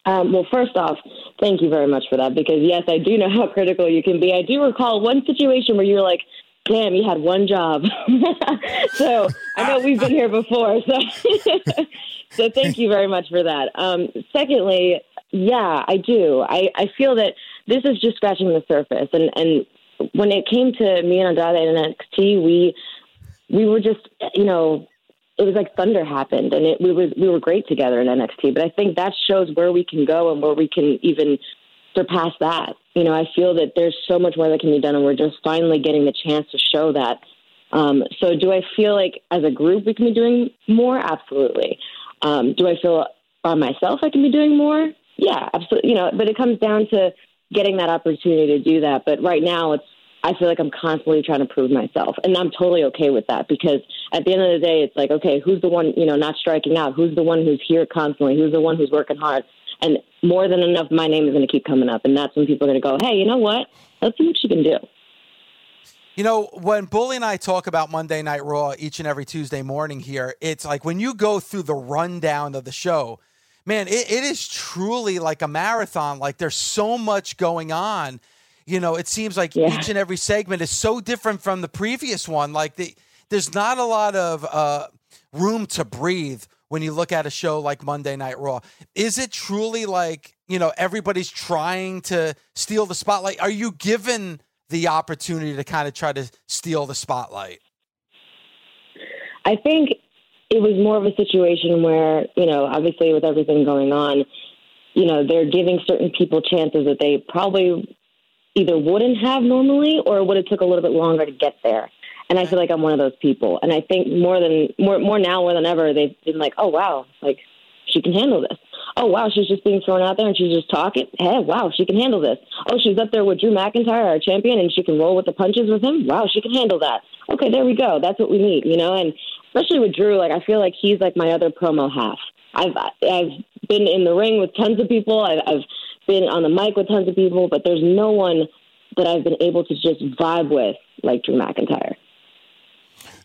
Speaker 7: Um, well, first off, thank you very much for that because yes, I do know how critical you can be. I do recall one situation where you were like, "Damn, you had one job." so I know we've been here before. So, so thank you very much for that. Um, secondly, yeah, I do. I, I feel that this is just scratching the surface, and and when it came to me and Andrade and NXT, we we were just you know it was like thunder happened and it we was we were great together in NXT. But I think that shows where we can go and where we can even surpass that. You know, I feel that there's so much more that can be done and we're just finally getting the chance to show that. Um, so do I feel like as a group we can be doing more? Absolutely. Um, do I feel by myself I can be doing more? Yeah, absolutely. You know, but it comes down to getting that opportunity to do that. But right now, it's I feel like I'm constantly trying to prove myself, and I'm totally okay with that because at the end of the day, it's like, okay, who's the one you know not striking out? Who's the one who's here constantly? Who's the one who's working hard? And more than enough, my name is going to keep coming up, and that's when people are going to go, hey, you know what? Let's see what she can do.
Speaker 2: You know, when Bully and I talk about Monday Night Raw each and every Tuesday morning here, it's like when you go through the rundown of the show, man, it, it is truly like a marathon. Like there's so much going on. You know, it seems like
Speaker 7: Yeah.
Speaker 2: each and every segment is so different from the previous one. Like the, there's not a lot of uh, room to breathe when you look at a show like Monday Night Raw. Is it truly like, you know, everybody's trying to steal the spotlight? Are you given the opportunity to kind of try to steal the spotlight?
Speaker 7: I think it was more of a situation where, you know, obviously with everything going on, you know, they're giving certain people chances that they probably either wouldn't have normally or would have took a little bit longer to get there. And I feel like I'm one of those people. And I think more than more more now more than ever, they've been like, oh wow, like she can handle this. Oh wow, she's just being thrown out there and she's just talking. Hey, wow, she can handle this. Oh, she's up there with Drew McIntyre, our champion, and she can roll with the punches with him. Wow, she can handle that. Okay, there we go. That's what we need, you know. And especially with Drew, like I feel like he's like my other promo half. I've I've been in the ring with tons of people. I've, I've been on the mic with tons of people, but there's no one that I've been able to just vibe with like Drew McIntyre.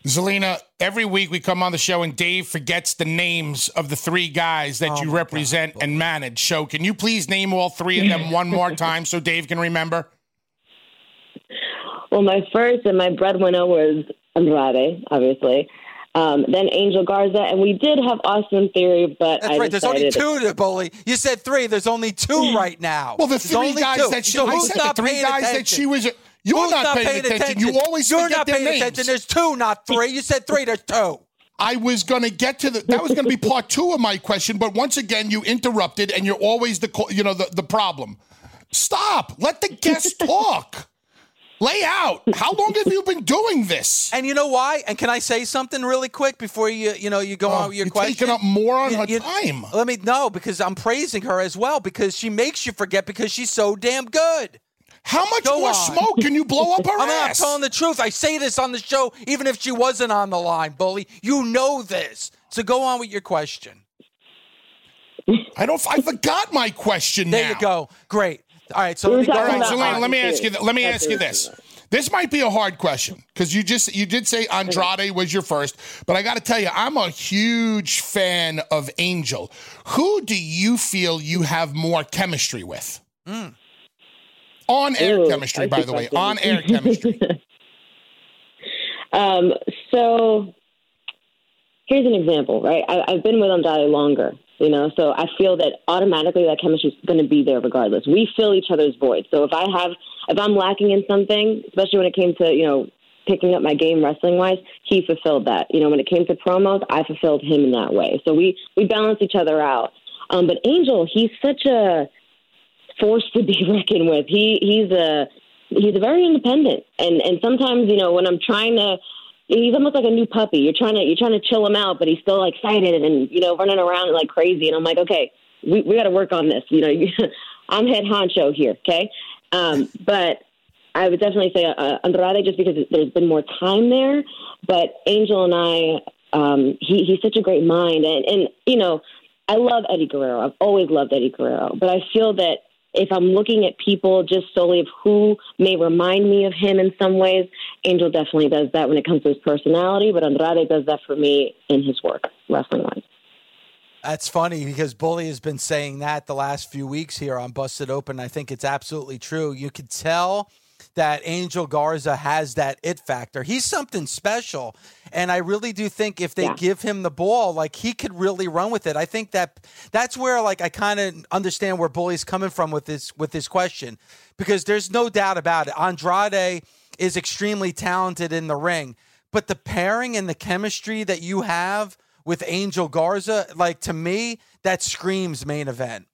Speaker 4: Zelina, every week we come on the show and Dave forgets the names of the three guys that
Speaker 2: Oh
Speaker 4: you represent
Speaker 2: God.
Speaker 4: and manage. So can you please name all three of them one more time so Dave can remember?
Speaker 7: Well, my first and my breadwinner was Andrade, obviously. Um, then Angel Garza, and we did have Austin Theory, but
Speaker 2: That's
Speaker 7: I
Speaker 2: right. There's only
Speaker 7: decided
Speaker 2: two to bully. You said three. There's only two right now.
Speaker 4: Well, the
Speaker 2: There's
Speaker 4: three
Speaker 2: only
Speaker 4: guys
Speaker 2: two.
Speaker 4: that she,
Speaker 2: So
Speaker 4: I
Speaker 2: who's
Speaker 4: said
Speaker 2: not
Speaker 4: the three
Speaker 2: paying
Speaker 4: guys that
Speaker 2: attention?
Speaker 4: she was. You're
Speaker 2: Who's
Speaker 4: not, paying, attention. You always
Speaker 2: You're not paying
Speaker 4: names.
Speaker 2: attention. There's two, not three. You said three. There's two.
Speaker 4: I was going to get to the. That was going to be part two of my question, but once again, you interrupted, and you're always the you know the, the problem. Stop. Let the guest talk. Lay out. How long have you been doing this?
Speaker 2: And you know why? And can I say something really quick before you you know you go oh, on with your
Speaker 4: Oh, you're
Speaker 2: question?
Speaker 4: taking up more on
Speaker 2: You-
Speaker 4: her
Speaker 2: you-
Speaker 4: time.
Speaker 2: Let me know because I'm praising her as well because she makes you forget because she's so damn good.
Speaker 4: How much
Speaker 2: Go
Speaker 4: more
Speaker 2: on.
Speaker 4: smoke can you blow up her
Speaker 2: I'm not
Speaker 4: ass?
Speaker 2: telling the truth. I say this on the show, even if she wasn't on the line, bully. You know this. So go on with your question.
Speaker 4: I don't. I forgot my question.
Speaker 2: There
Speaker 4: now.
Speaker 2: you go. Great. All right. So let me go
Speaker 4: All right,
Speaker 2: on.
Speaker 4: let me ask you.
Speaker 7: Theory.
Speaker 4: Let me ask you
Speaker 7: what we were
Speaker 4: this. This might be a hard question because you just you did say Andrade was your first, but I got to tell you, I'm a huge fan of Angel. Who do you feel you have more chemistry with? On air
Speaker 7: Ooh,
Speaker 4: chemistry, by the way. On air chemistry.
Speaker 7: Um, so here's an example, right? I, I've been with Andrade longer, you know, so I feel that automatically that chemistry is going to be there regardless. We fill each other's voids. So if I have, if I'm lacking in something, especially when it came to, you know, picking up my game wrestling wise, he fulfilled that. You know, when it came to promos, I fulfilled him in that way. So we we balance each other out. Um, but Angel, he's such a force to be reckoned with. He he's a he's a very independent, and and sometimes you know when I'm trying to. He's almost like a new puppy. You're trying to you're trying to chill him out, but he's still excited and you know running around like crazy. And I'm like, okay, we we got to work on this. You know, I'm head honcho here, okay? Um, but I would definitely say uh, Andrade just because there's been more time there. But Angel and I, um, he, he's such a great mind, and and you know, I love Eddie Guerrero. I've always loved Eddie Guerrero, but I feel that if I'm looking at people just solely of who may remind me of him in some ways, Angel definitely does that when it comes to his personality. But Andrade does that for me in his work, wrestling wise.
Speaker 2: That's funny because Bully has been saying that the last few weeks here on Busted Open. I think it's absolutely true. You could tell that Angel Garza has that it factor. He's something special. And I really do think if they
Speaker 7: Yeah.
Speaker 2: give him the ball, like he could really run with it. I think that that's where like I kind of understand where Bully's coming from with this with this question. Because there's no doubt about it. Andrade is extremely talented in the ring. But the pairing and the chemistry that you have with Angel Garza, like to me, that screams main event.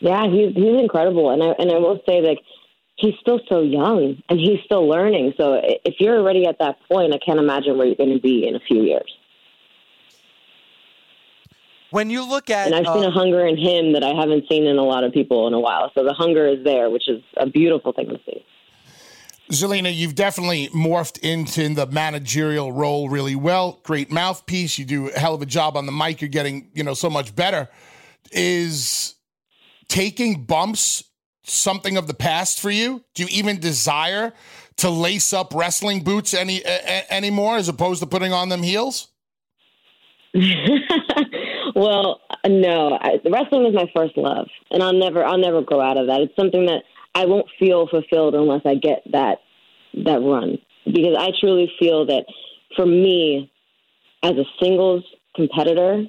Speaker 7: Yeah, he's he's incredible, and I and I will say that he's still so young and he's still learning. So if you're already at that point, I can't imagine where you're going to be in a few years.
Speaker 2: When you look at,
Speaker 7: and I've seen
Speaker 2: uh,
Speaker 7: a hunger in him that I haven't seen in a lot of people in a while. So the hunger is there, which is a beautiful thing to see.
Speaker 4: Zelina, you've definitely morphed into the managerial role really well. Great mouthpiece. You do a hell of a job on the mic. You're getting, you know, so much better. Is taking bumps something of the past for you? Do you even desire to lace up wrestling boots any a, anymore as opposed to putting on them heels?
Speaker 7: well, no. I, wrestling is my first love, and I'll never, I'll never grow out of that. It's something that I won't feel fulfilled unless I get that that run because I truly feel that for me as a singles competitor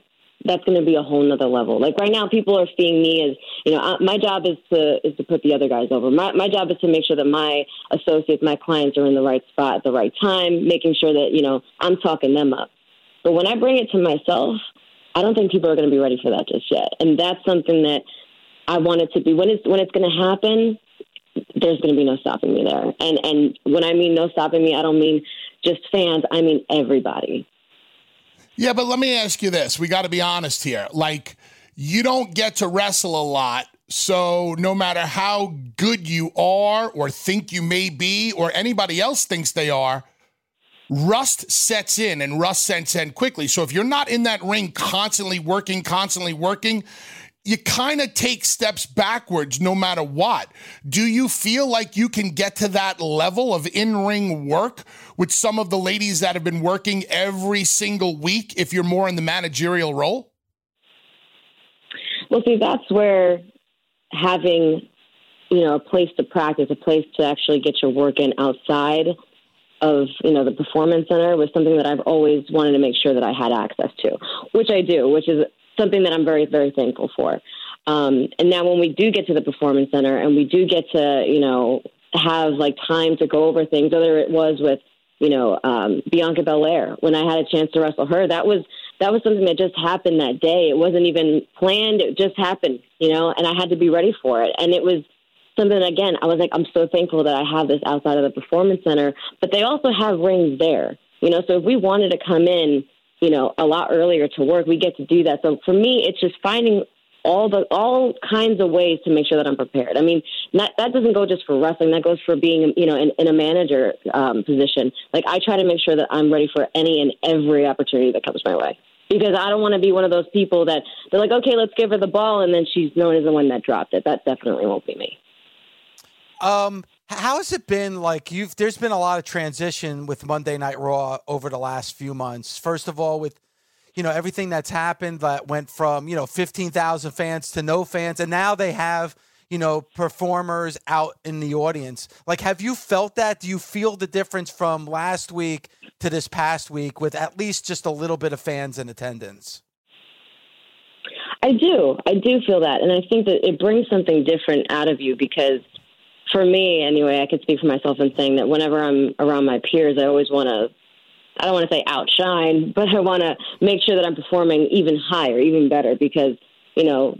Speaker 7: that's going to be a whole nother level. Like right now, people are seeing me as you know. I, my job is to is to put the other guys over. My my job is to make sure that my associates, my clients, are in the right spot at the right time, making sure that you know I'm talking them up. But when I bring it to myself, I don't think people are going to be ready for that just yet. And that's something that I want it to be. When it's when it's going to happen, there's going to be no stopping me there. And and when I mean no stopping me, I don't mean just fans. I mean everybody.
Speaker 4: Yeah, but let me ask you this: We got to be honest here. Like, you don't get to wrestle a lot. So, no matter how good you are, or think you may be, or anybody else thinks they are, rust sets in and rust sets in quickly. So, if you're not in that ring constantly working, constantly working, you kind of take steps backwards no matter what. Do you feel like you can get to that level of in ring work with some of the ladies that have been working every single week if you're more in the managerial role?
Speaker 7: Well, see, that's where having, you know, a place to practice, a place to actually get your work in outside of, you know, the performance center was something that I've always wanted to make sure that I had access to, which I do, which is something that I'm very, very thankful for. Um, and now when we do get to the performance center and we do get to, you know, have like time to go over things, whether it was with, you know, um, Bianca Belair, when I had a chance to wrestle her, that was, that was something that just happened that day. It wasn't even planned. It just happened, you know, and I had to be ready for it. And it was something, again, I was like, I'm so thankful that I have this outside of the performance center, but they also have rings there, you know, so if we wanted to come in, you know, a lot earlier to work, we get to do that. So for me, it's just finding all the all kinds of ways to make sure that I'm prepared. I mean, not, that doesn't go just for wrestling. That goes for being, you know, in, in a manager um, position. Like I try to make sure that I'm ready for any and every opportunity that comes my way. Because I don't want to be one of those people that they're like, okay, let's give her the ball, and then she's known as the one that dropped it. That definitely won't be me.
Speaker 2: Um, how has it been like you've there's been a lot of transition with Monday Night Raw over the last few months. First of all with you know everything that's happened that went from, you know, 15,000 fans to no fans and now they have, you know, performers out in the audience. Like have you felt that? Do you feel the difference from last week to this past week with at least just a little bit of fans in attendance?
Speaker 7: I do. I do feel that. And I think that it brings something different out of you because for me, anyway, I could speak for myself in saying that whenever I'm around my peers, I always want to, I don't want to say outshine, but I want to make sure that I'm performing even higher, even better, because, you know,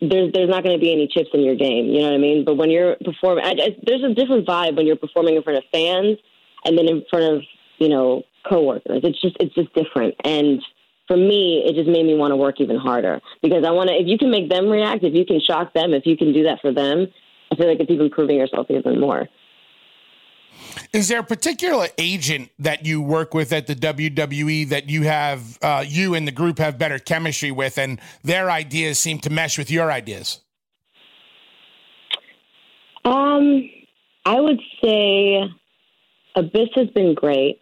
Speaker 7: there's there's not going to be any chips in your game. You know what I mean? But when you're performing, I, there's a different vibe when you're performing in front of fans and then in front of, you know, coworkers. It's just it's just different. And for me, it just made me want to work even harder because I want to. If you can make them react, if you can shock them, if you can do that for them, I feel like it's even proving yourself even more.
Speaker 4: Is there a particular agent that you work with at the WWE that you have, uh, you and the group have better chemistry with, and their ideas seem to mesh with your ideas?
Speaker 7: Um, I would say Abyss has been great.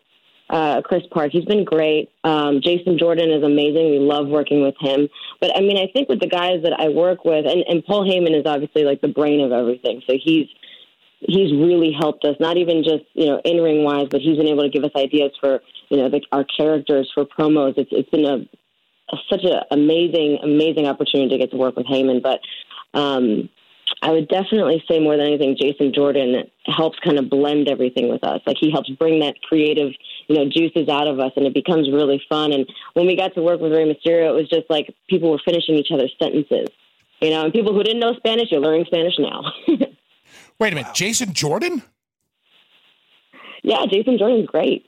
Speaker 7: Uh, Chris Park, he's been great. Um, Jason Jordan is amazing. We love working with him. But I mean, I think with the guys that I work with, and, and Paul Heyman is obviously like the brain of everything. So he's he's really helped us, not even just you know in ring wise, but he's been able to give us ideas for you know the, our characters for promos. It's it's been a, a such an amazing amazing opportunity to get to work with Heyman. But um, I would definitely say more than anything, Jason Jordan helps kind of blend everything with us. Like he helps bring that creative, you know, juices out of us, and it becomes really fun. And when we got to work with Rey Mysterio, it was just like people were finishing each other's sentences, you know. And people who didn't know Spanish, you're learning Spanish now.
Speaker 4: Wait a minute, Jason Jordan?
Speaker 7: Yeah, Jason Jordan's great.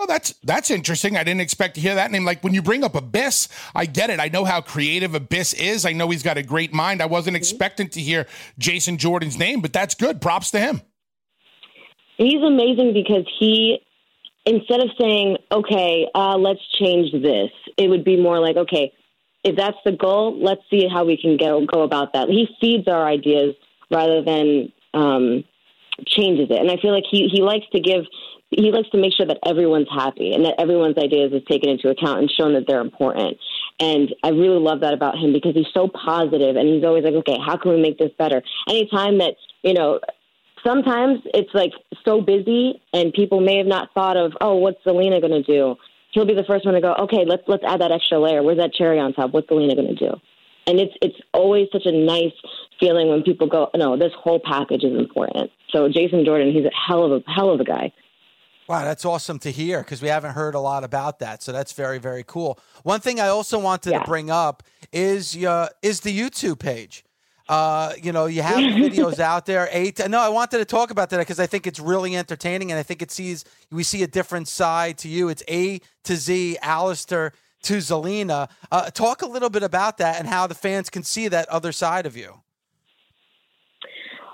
Speaker 4: Oh, that's that's interesting. I didn't expect to hear that name. Like when you bring up Abyss, I get it. I know how creative Abyss is. I know he's got a great mind. I wasn't
Speaker 7: Mm-hmm.
Speaker 4: expecting to hear Jason Jordan's name, but that's good. Props to him.
Speaker 7: He's amazing because he, instead of saying, okay, uh, let's change this, it would be more like, okay, if that's the goal, let's see how we can go, go about that. He feeds our ideas rather than um, changes it. And I feel like he, he likes to give, he likes to make sure that everyone's happy and that everyone's ideas is taken into account and shown that they're important. And I really love that about him because he's so positive and he's always like, okay, how can we make this better? Anytime that, you know, sometimes it's like so busy and people may have not thought of, oh, what's Zelina going to do? He'll be the first one to go, okay, let's let's add that extra layer. Where's that cherry on top? What's Zelina going to do? And it's it's always such a nice feeling when people go, no, this whole package is important. So Jason Jordan, he's a hell of a hell of a guy.
Speaker 2: Wow, that's awesome to hear because we haven't heard a lot about that. So that's very, very cool. One thing I also wanted
Speaker 7: Yeah.
Speaker 2: to bring up is uh, is the YouTube page. Uh, you know, you have videos out there. Eight. No, I wanted to talk about that because I think it's really entertaining, and I think it sees we see a different side to you. It's A to Z, Aleister to Zelina. Uh, talk a little bit about that and how the fans can see that other side of you.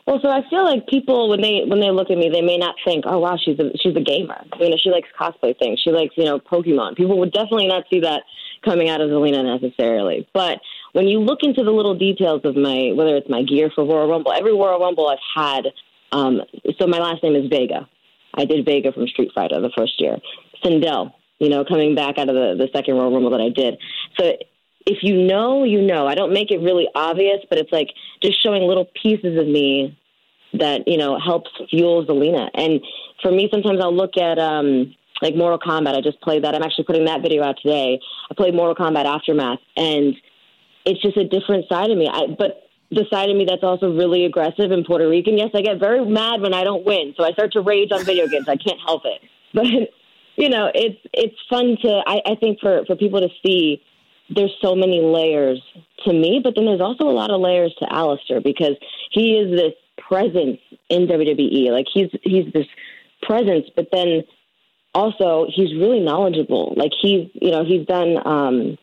Speaker 7: Well, so I feel like people when they when they look at me, they may not think, "Oh, wow, she's a she's a gamer." You know, she likes cosplay things. She likes you know Pokemon. People would definitely not see that coming out of Zelina necessarily. But when you look into the little details of my whether it's my gear for Royal Rumble, every Royal Rumble I've had. Um, so my last name is Vega. I did Vega from Street Fighter the first year. Sindel, you know, coming back out of the the second Royal Rumble that I did. So if you know, you know. I don't make it really obvious, but it's like just showing little pieces of me that you know helps fuel Zelina. And for me, sometimes I'll look at um, like Mortal Kombat. I just played that. I'm actually putting that video out today. I played Mortal Kombat Aftermath, and it's just a different side of me. I, but the side of me that's also really aggressive and Puerto Rican. Yes, I get very mad when I don't win, so I start to rage on video games. I can't help it. But you know, it's it's fun to. I, I think for for people to see. There's so many layers to me, but then there's also a lot of layers to Aleister because he is this presence in WWE. Like he's he's this presence, but then also he's really knowledgeable. Like he's you know he's done um,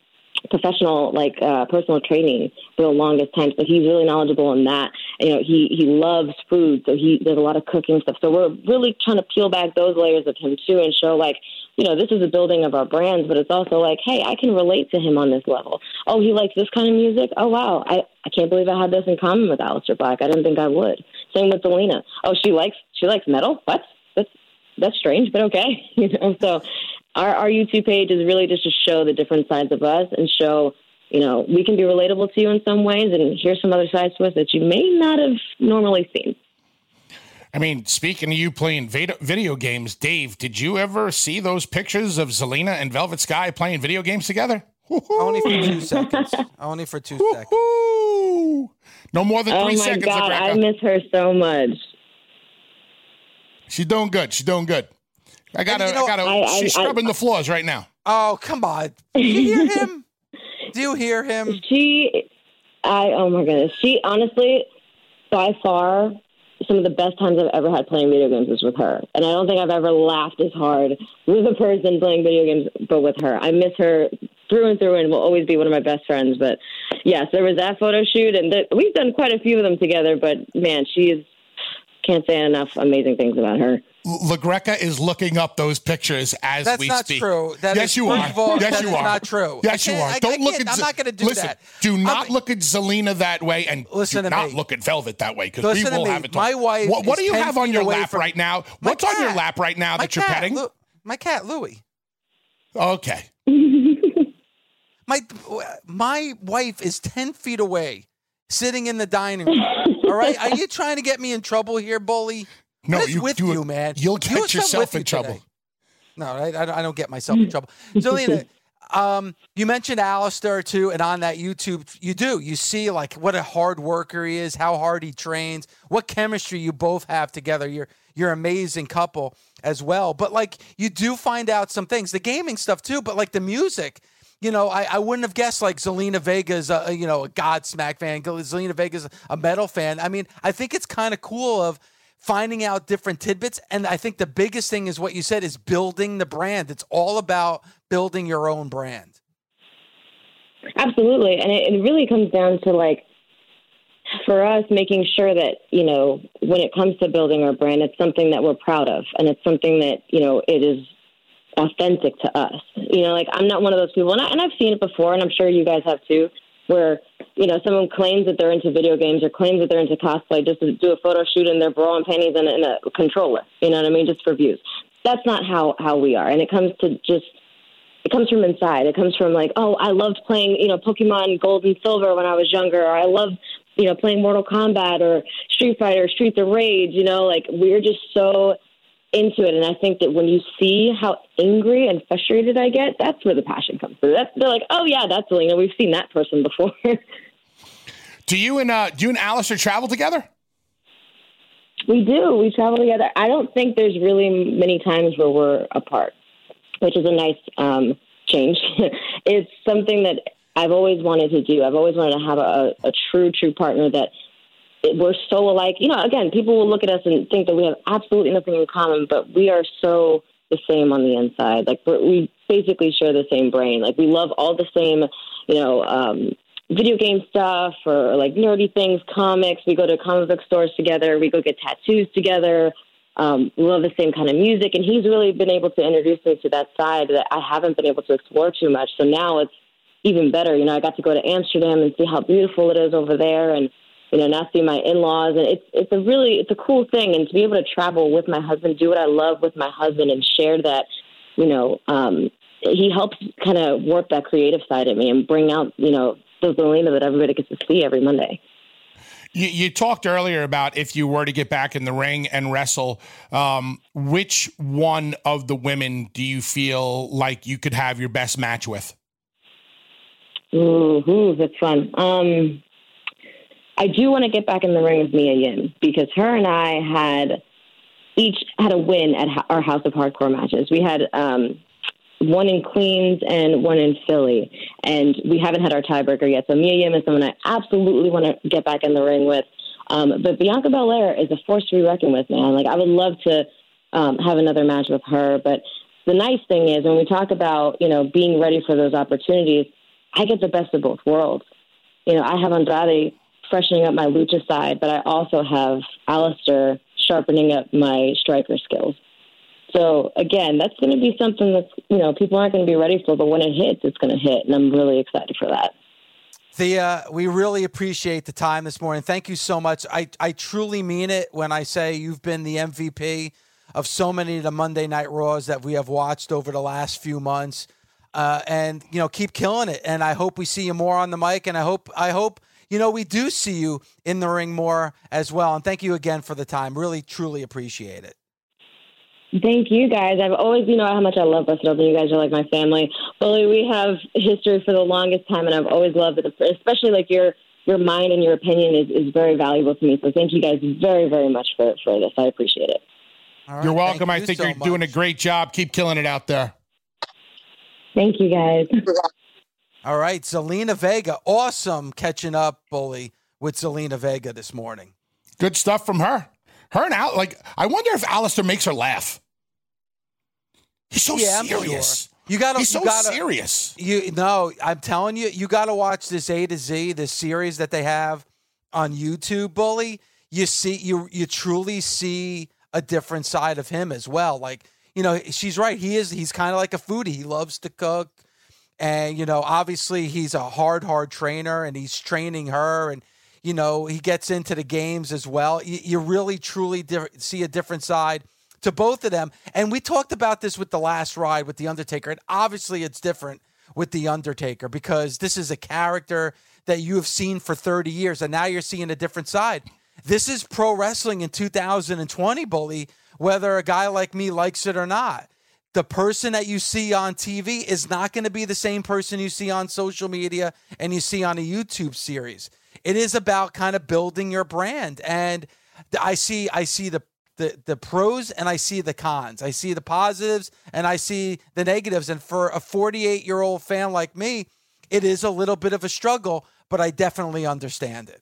Speaker 7: professional like uh, personal training for the longest time, so he's really knowledgeable in that. You know he he loves food, so he does a lot of cooking stuff. So we're really trying to peel back those layers of him too, and show like you know this is a building of our brands, but it's also like hey I can relate to him on this level. Oh he likes this kind of music. Oh wow I I can't believe I had this in common with Aleister Black. I didn't think I would. Same with Zelina. Oh she likes she likes metal. What? That's that's strange, but okay. You know, so our, our YouTube page is really just to show the different sides of us and show, you know, we can be relatable to you in some ways, and here's some other sides to us that you may not have normally seen.
Speaker 4: I mean, speaking of you playing video games, Dave, did you ever see those pictures of Zelina and Velvet Sky playing video games together?
Speaker 2: Only for two seconds. Only for two seconds.
Speaker 4: No more than
Speaker 7: Oh
Speaker 4: three
Speaker 7: my
Speaker 4: seconds.
Speaker 7: God,
Speaker 4: LaGreca.
Speaker 7: I miss her so much.
Speaker 4: She's doing good. She's doing good. I got to.
Speaker 2: you know,
Speaker 4: I got to.
Speaker 7: I- I-
Speaker 4: She's
Speaker 7: I-
Speaker 4: scrubbing the floors right now.
Speaker 2: Oh, come on. Do you hear him? Do you hear him?
Speaker 7: She, I, oh my goodness. She, honestly, by far, some of the best times I've ever had playing video games was with her. And I don't think I've ever laughed as hard with a person playing video games, but with her. I miss her through and through and will always be one of my best friends. But yes, there was that photo shoot, and we've done quite a few of them together. But man, she is, can't say enough amazing things about her.
Speaker 4: LaGreca is looking up those pictures as
Speaker 2: That's
Speaker 4: we speak.
Speaker 2: That's not true. That
Speaker 4: yes, you are.
Speaker 2: all,
Speaker 4: yes, you are.
Speaker 2: not true.
Speaker 4: Yes, you are. Don't look at.
Speaker 2: I'm not gonna do
Speaker 4: listen,
Speaker 2: that.
Speaker 4: Do not
Speaker 2: I'm-
Speaker 4: look at Zelina that way, and
Speaker 2: Listen
Speaker 4: do
Speaker 2: to
Speaker 4: not
Speaker 2: me.
Speaker 4: look at Velvet that way because we
Speaker 2: to
Speaker 4: will have it.
Speaker 2: My wife
Speaker 4: What, do you
Speaker 2: 10
Speaker 4: have on your lap right now? What's on your lap right now that you're
Speaker 2: cat,
Speaker 4: petting?
Speaker 2: Lu- my cat, Louie.
Speaker 4: Okay.
Speaker 2: My my wife is ten feet away, sitting in the dining room. All right, are you trying to get me in trouble here, bully?
Speaker 4: No,
Speaker 2: What is
Speaker 4: you
Speaker 2: with
Speaker 4: do it-
Speaker 2: you, man?
Speaker 4: You'll get
Speaker 2: have
Speaker 4: yourself in
Speaker 2: you
Speaker 4: trouble.
Speaker 2: today. No, I, I, don't, I don't get myself in trouble. Zelina, um, you mentioned Aleister too, and on that YouTube, you do. You see like what a hard worker he is, how hard he trains, what chemistry you both have together. You're you're an amazing couple as well. But like you do find out some things, the gaming stuff too, but like the music. You know, I, I wouldn't have guessed like Zelina Vega's a, a, you know a Godsmack fan, Zelina Vega's a metal fan. I mean, I think it's kind of cool of finding out different tidbits. And I think the biggest thing is what you said is building the brand. It's all about building your own brand.
Speaker 7: Absolutely. And it, it really comes down to like, for us, making sure that, you know, when it comes to building our brand, it's something that we're proud of and it's something that, you know, it is authentic to us. You know, like I'm not one of those people, and, I, and I've seen it before, and I'm sure you guys have too, where you know someone claims that they're into video games or claims that they're into cosplay just to do a photo shoot in their bra and panties and, and a controller. You know what I mean? Just for views. That's not how how we are, and it comes to just. It comes from inside. It comes from like, oh, I loved playing, you know, Pokemon Gold and Silver when I was younger, or I loved, you know, playing Mortal Kombat or Street Fighter, Streets of Rage. You know, like we're just so into it. And I think that when you see how angry and frustrated I get, that's where the passion comes through. That's, they're like, oh, yeah, that's Alina. We've seen that person before.
Speaker 4: do you and uh, do you and Aleister travel together?
Speaker 7: We do. We travel together. I don't think there's really many times where we're apart, which is a nice um, change. it's something that I've always wanted to do. I've always wanted to have a, a true, true partner that we're so alike. You know, again, people will look at us and think that we have absolutely nothing in common, but we are so the same on the inside. Like we basically share the same brain. Like we love all the same, you know, um, video game stuff or like nerdy things, comics. We go to comic book stores together. We go get tattoos together. Um, we love the same kind of music, and he's really been able to introduce me to that side that I haven't been able to explore too much. So now it's even better. You know, I got to go to Amsterdam and see how beautiful it is over there, and you know, now see my in-laws, and it's it's a really it's a cool thing, and to be able to travel with my husband, do what I love with my husband, and share that, you know, um, he helps kind of warp that creative side of me and bring out, you know, the Zelina that everybody gets to see every Monday.
Speaker 4: You, you, talked earlier about if you were to get back in the ring and wrestle, um, which one of the women do you feel like you could have your best match with?
Speaker 7: Ooh, that's fun. Um, I do want to get back in the ring with Mia Yim because her and I had each had a win at our House of Hardcore matches. We had um, one in Queens and one in Philly, and we haven't had our tiebreaker yet. So Mia Yim is someone I absolutely want to get back in the ring with. Um, but Bianca Belair is a force to be reckoned with, man. Like I would love to um, have another match with her. But the nice thing is when we talk about you know being ready for those opportunities, I get the best of both worlds. You know, I have Andrade freshening up my lucha side, but I also have Aleister sharpening up my striker skills. So again, that's going to be something that's you know people aren't going to be ready for, but when it hits, it's going to hit, and I'm really excited for that.
Speaker 2: The uh, we really appreciate the time this morning. Thank you so much. I I truly mean it when I say you've been the MVP of so many of the Monday Night Raws that we have watched over the last few months. Uh, and you know, keep killing it. And I hope we see you more on the mic. And I hope I hope you know, we do see you in the ring more as well. And thank you again for the time. Really, truly appreciate it.
Speaker 7: Thank you guys. I've always, you know, how much I love Busted Open. You guys are like my family. Bully, we have history for the longest time, and I've always loved it, especially like your your mind and your opinion is, is very valuable to me. So thank you guys very, very much for, for this. I appreciate it.
Speaker 4: Right, you're welcome. I think so you're much. doing a great job. Keep killing it out there.
Speaker 7: Thank you, guys.
Speaker 2: All right, Zelina Vega. Awesome catching up, Bully, with Zelina Vega this morning.
Speaker 4: Good stuff from her. Her and Al, like, I wonder if Aleister makes her laugh. He's so yeah, serious. Sure. You gotta, He's so
Speaker 2: gotta,
Speaker 4: serious.
Speaker 2: You no, I'm telling you, you got to watch this A to Z, this series that they have on YouTube, Bully. You see, you you truly see a different side of him as well. Like, you know, she's right. He is. He's kind of like a foodie. He loves to cook. And, you know, obviously he's a hard, hard trainer and he's training her. And, you know, he gets into the games as well. You, you really, truly see a different side to both of them. And we talked about this with the last ride with The Undertaker. And obviously it's different with The Undertaker because this is a character that you have seen for 30 years. And now you're seeing a different side. This is pro wrestling in 2020, Bully, whether a guy like me likes it or not the person that you see on TV is not going to be the same person you see on social media and you see on a YouTube series. It is about kind of building your brand. And I see I see the the the pros and I see the cons. I see the positives and I see the negatives. And for a 48 year old fan like me, it is a little bit of a struggle, but I definitely understand it.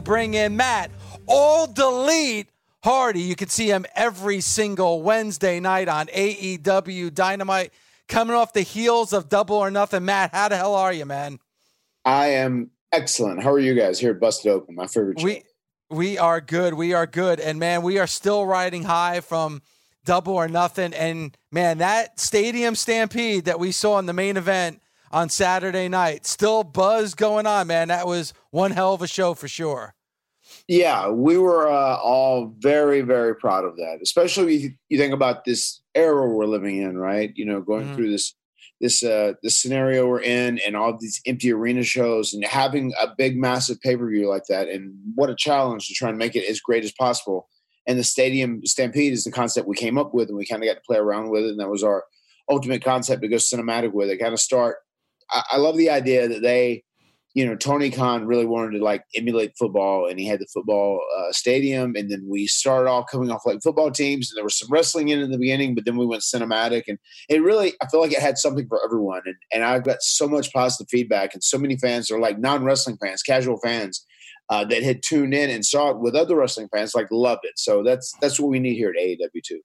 Speaker 2: bring in Matt, all delete Hardy. You can see him every single Wednesday night on AEW Dynamite. Coming off the heels of Double or Nothing. Matt, how the hell are you, man?
Speaker 8: I am excellent. How are you guys here at Busted Open, my favorite show?
Speaker 2: We, we are good. We are good. And man, we are still riding high from Double or Nothing. And man, that stadium stampede that we saw in the main event on Saturday night, still buzz going on, man. That was one hell of a show for sure.
Speaker 8: Yeah, we were uh, all very, very proud of that. Especially if you think about this era we're living in, right? You know, going mm-hmm. through this this uh this scenario we're in, and all these empty arena shows, and having a big, massive pay per view like that, and what a challenge to try and make it as great as possible. And the stadium stampede is the concept we came up with, and we kind of got to play around with it, and that was our ultimate concept to go cinematic with it. Kind of start. I, I love the idea that they you know, Tony Khan really wanted to like emulate football, and he had the football uh, stadium. And then we started all coming off like football teams, and there was some wrestling in in the beginning, but then we went cinematic, and it really, I feel like it had something for everyone. And and I've got so much positive feedback, and so many fans are like non wrestling fans, casual fans. Uh, that had tuned in and saw it with other wrestling fans, like loved it. So that's that's what we need here at AEW too.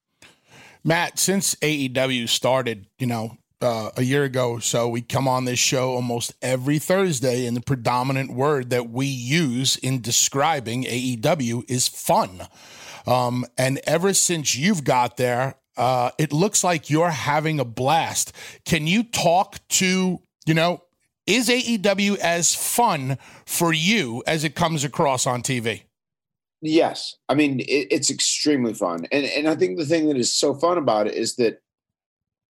Speaker 4: Matt, since AEW started, you know, uh, a year ago. So we come on this show almost every thursday and the predominant word that we use in describing aew is fun. Um, and ever since you've got there uh, it looks like you're having a blast. Can you talk to you know is aew as fun for you as it comes across on tv
Speaker 8: yes. I mean it, it's extremely fun. And, and i think the thing that is so fun about it is that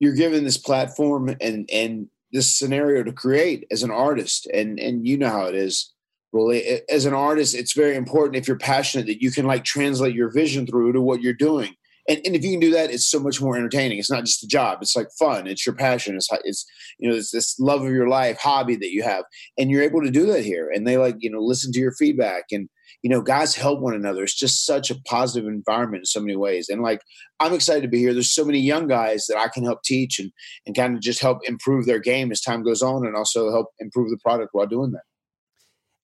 Speaker 8: you're given this platform and and this scenario to create as an artist. And and you know how it is. Really as an artist it's very important if you're passionate that you can like translate your vision through to what you're doing. And, and if you can do that it's so much more entertaining. It's not just a job. It's like fun. It's your passion. It's it's you know it's this love of your life hobby that you have. And you're able to do that here. And they like you know listen to your feedback and you know, guys help one another. It's just such a positive environment in so many ways. And like, I'm excited to be here. There's so many young guys that I can help teach and, and kind of just help improve their game as time goes on and also help improve the product while doing that.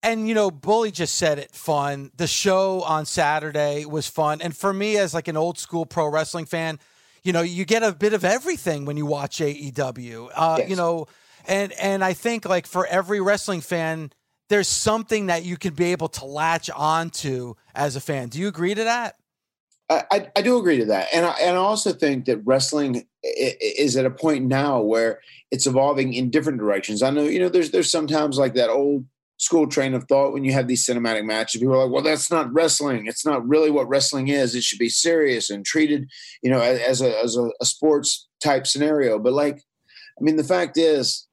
Speaker 2: And you know, Bully just said it fun. The show on Saturday was fun. And for me, as like an old school pro wrestling fan, you know, you get a bit of everything when you watch AEW. Uh, yes. You know, and and I think like for every wrestling fan, there's something that you can be able to latch onto as a fan. Do you agree to that?
Speaker 8: I, I do agree to that, and I, and I also think that wrestling is at a point now where it's evolving in different directions. I know you know there's there's sometimes like that old school train of thought when you have these cinematic matches. People are like, well, that's not wrestling. It's not really what wrestling is. It should be serious and treated, you know, as a as a, a sports type scenario. But like, I mean, the fact is,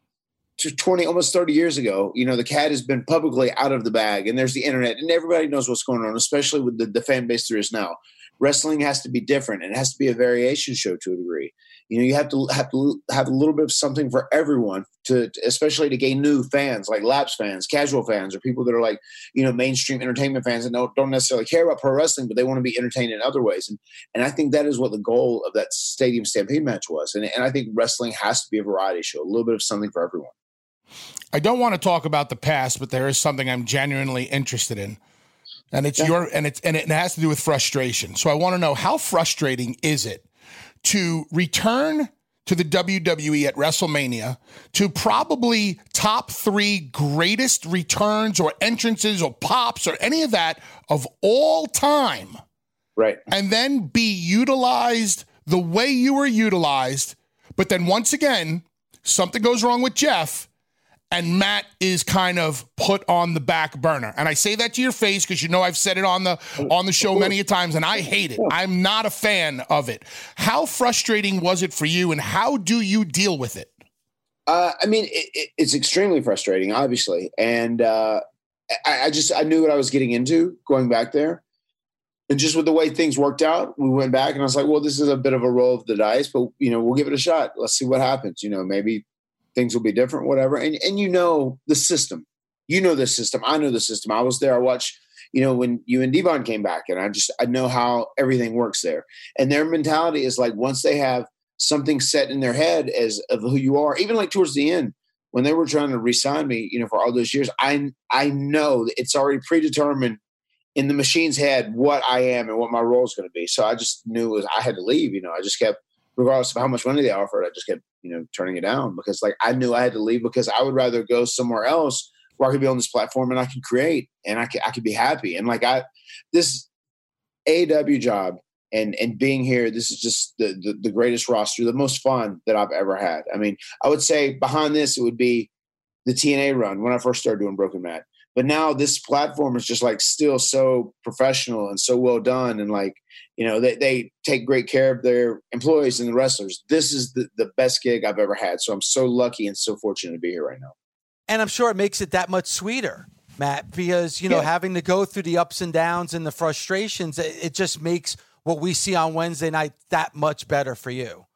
Speaker 8: to 20 almost 30 years ago you know the cat has been publicly out of the bag and there's the internet and everybody knows what's going on especially with the, the fan base there is now. Wrestling has to be different and it has to be a variation show to a degree. You know you have to have to have a little bit of something for everyone to especially to gain new fans like lapse fans casual fans or people that are like you know mainstream entertainment fans and don't, don't necessarily care about pro wrestling but they want to be entertained in other ways. And and i think that is what the goal of that stadium stampede match was and, and i think wrestling has to be a variety show a little bit of something for everyone
Speaker 4: I don't want to talk about the past, but there is something I'm genuinely interested in. And it's yeah. your and it's and it has to do with frustration. So I want to know how frustrating is it to return to the WWE at WrestleMania to probably top 3 greatest returns or entrances or pops or any of that of all time.
Speaker 8: Right.
Speaker 4: And then be utilized the way you were utilized, but then once again something goes wrong with Jeff and Matt is kind of put on the back burner. And I say that to your face because you know I've said it on the on the show many a times, and I hate it. I'm not a fan of it. How frustrating was it for you, and how do you deal with it?
Speaker 8: Uh, I mean, it, it, it's extremely frustrating, obviously, and uh, I, I just I knew what I was getting into going back there. And just with the way things worked out, we went back and I was like, well, this is a bit of a roll of the dice, but you know, we'll give it a shot. Let's see what happens. You know, maybe things will be different, whatever. And and you know the system. You know the system. I know the system. I was there. I watched, you know, when you and D-Von came back, and I just I know how everything works there. And their mentality is like once they have something set in their head as of who you are, even like towards the end, when they were trying to resign me, you know, for all those years, I I know it's already predetermined in the machine's head what I am and what my role is going to be. So I just knew was I had to leave. You know, I just kept, regardless of how much money they offered, I just kept you know turning it down because like I knew I had to leave because I would rather go somewhere else where I could be on this platform and I could create and I could I could be happy and like I this AEW job and and being here this is just the, the, the greatest roster the most fun that i've ever had i mean i would say behind this it would be the tna run when i first started doing broken Matt. but now this platform is just like still so professional and so well done and like you know they, they take great care of their employees and the wrestlers this is the, the best gig i've ever had so i'm so lucky and so fortunate to be here right now
Speaker 2: and i'm sure it makes it that much sweeter matt because you know yeah. having to go through the ups and downs and the frustrations it, it just makes what we see on Wednesday night that much better for you.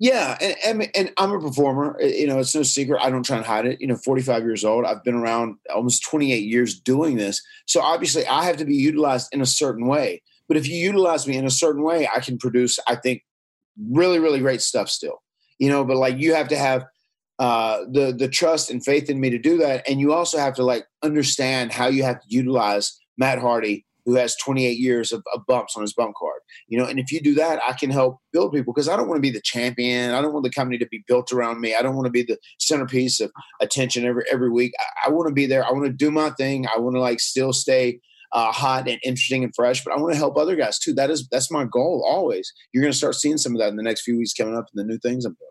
Speaker 8: Yeah, and, and, and I'm a performer. Eh, you know, it's no secret. I don't try and hide it. You know, 45 years old. I've been around almost 28 years doing this. So obviously, I have to be utilized in a certain way. But if you utilize me in a certain way, I can produce, I think, really, really great stuff still. You know, but like you have to have uh, the the trust and faith in me to do that, and you also have to like understand how you have to utilize Matt Hardy who has 28 years of, of, bumps on his bump card. You know, and if you do that, I can help build people because I don't want to be the champion. I don't want the company to be built around me. I don't want to be the centerpiece of attention every every week. I, I want to be there. I want to do my thing. I want to like still stay uh, hot and interesting and fresh, but I want to help other guys too. That is that's my goal always. You're going to start seeing some of that in the next few weeks coming up and the new things I'm doing.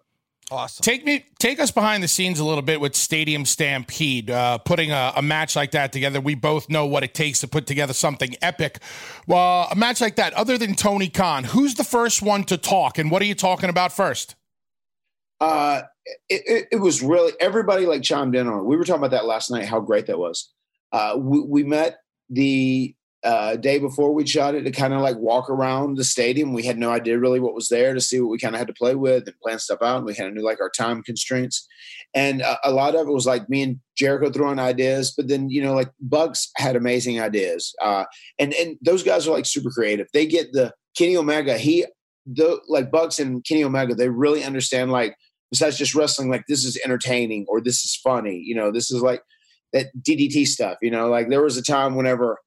Speaker 2: Awesome.
Speaker 4: Take me, take us behind the scenes a little bit with Stadium Stampede. Uh, putting a, a, match like that together, we both know what it takes to put together something epic. Well, a match like that, other than Tony Khan, who's the first one to talk, and what are you talking about first?
Speaker 8: Uh, it, it, it was really everybody like chimed in on. It. We were talking about that last night. How great that was. Uh, we, we met the uh, day before we shot it to kind of like walk around the stadium. We had no idea really what was there to see what we kind of had to play with and plan stuff out. And we kind of knew like our time constraints. And uh, a lot of it was like me and Jericho throwing ideas, but then, you know, like Bucks had amazing ideas. Uh, and, and those guys are like super creative. They get the Kenny Omega, he, the like Bucks and Kenny Omega, they really understand like, besides just wrestling, like this is entertaining or this is funny, you know, this is like that DDT stuff, you know, like there was a time whenever,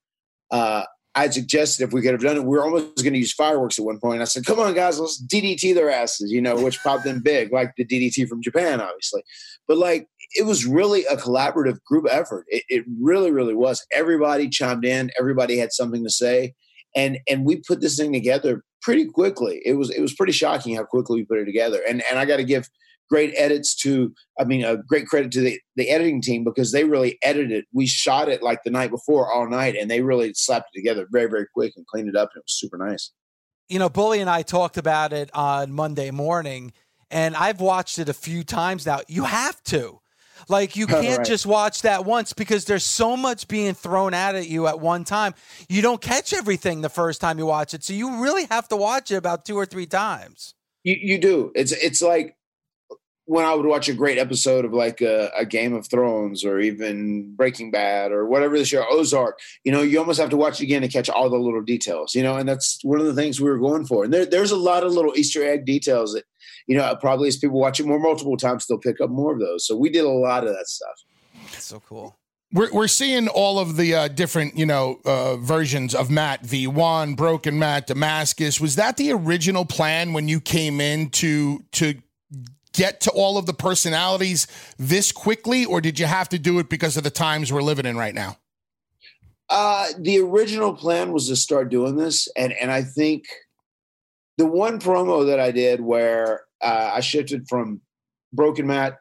Speaker 8: uh, I suggested if we could have done it, we were almost going to use fireworks at one point. I said, "Come on, guys, let's DDT their asses," you know, which popped them big, like the DDT from Japan, obviously. But like, it was really a collaborative group effort. It, it really, really was. Everybody chimed in. Everybody had something to say, and and we put this thing together pretty quickly. It was it was pretty shocking how quickly we put it together. And and I got to give great edits to i mean a great credit to the, the editing team because they really edited it we shot it like the night before all night and they really slapped it together very very quick and cleaned it up and it was super nice
Speaker 2: you know bully and i talked about it on monday morning and i've watched it a few times now you have to like you can't right. just watch that once because there's so much being thrown at at you at one time. You don't catch everything the first time you watch it, so you really have to watch it about two or three times.
Speaker 8: You you do. It's it's like when I would watch a great episode of like a, a, Game of Thrones or even Breaking Bad or whatever the show, Ozark, you know, you almost have to watch it again to catch all the little details, you know, and that's one of the things we were going for. And there, there's a lot of little Easter egg details that, you know, probably as people watch it more multiple times, they'll pick up more of those. So we did a lot of that stuff.
Speaker 2: That's so cool.
Speaker 4: We're, we're seeing all of the uh, different, you know, uh, versions of Matt V1, Broken Matt, Damascus. Was that the original plan when you came in to to get to all of the personalities this quickly, or did you have to do it because of the times we're living in right now?
Speaker 8: Uh, the original plan was to start doing this, and and I think the one promo that I did where uh, I shifted from Broken Matt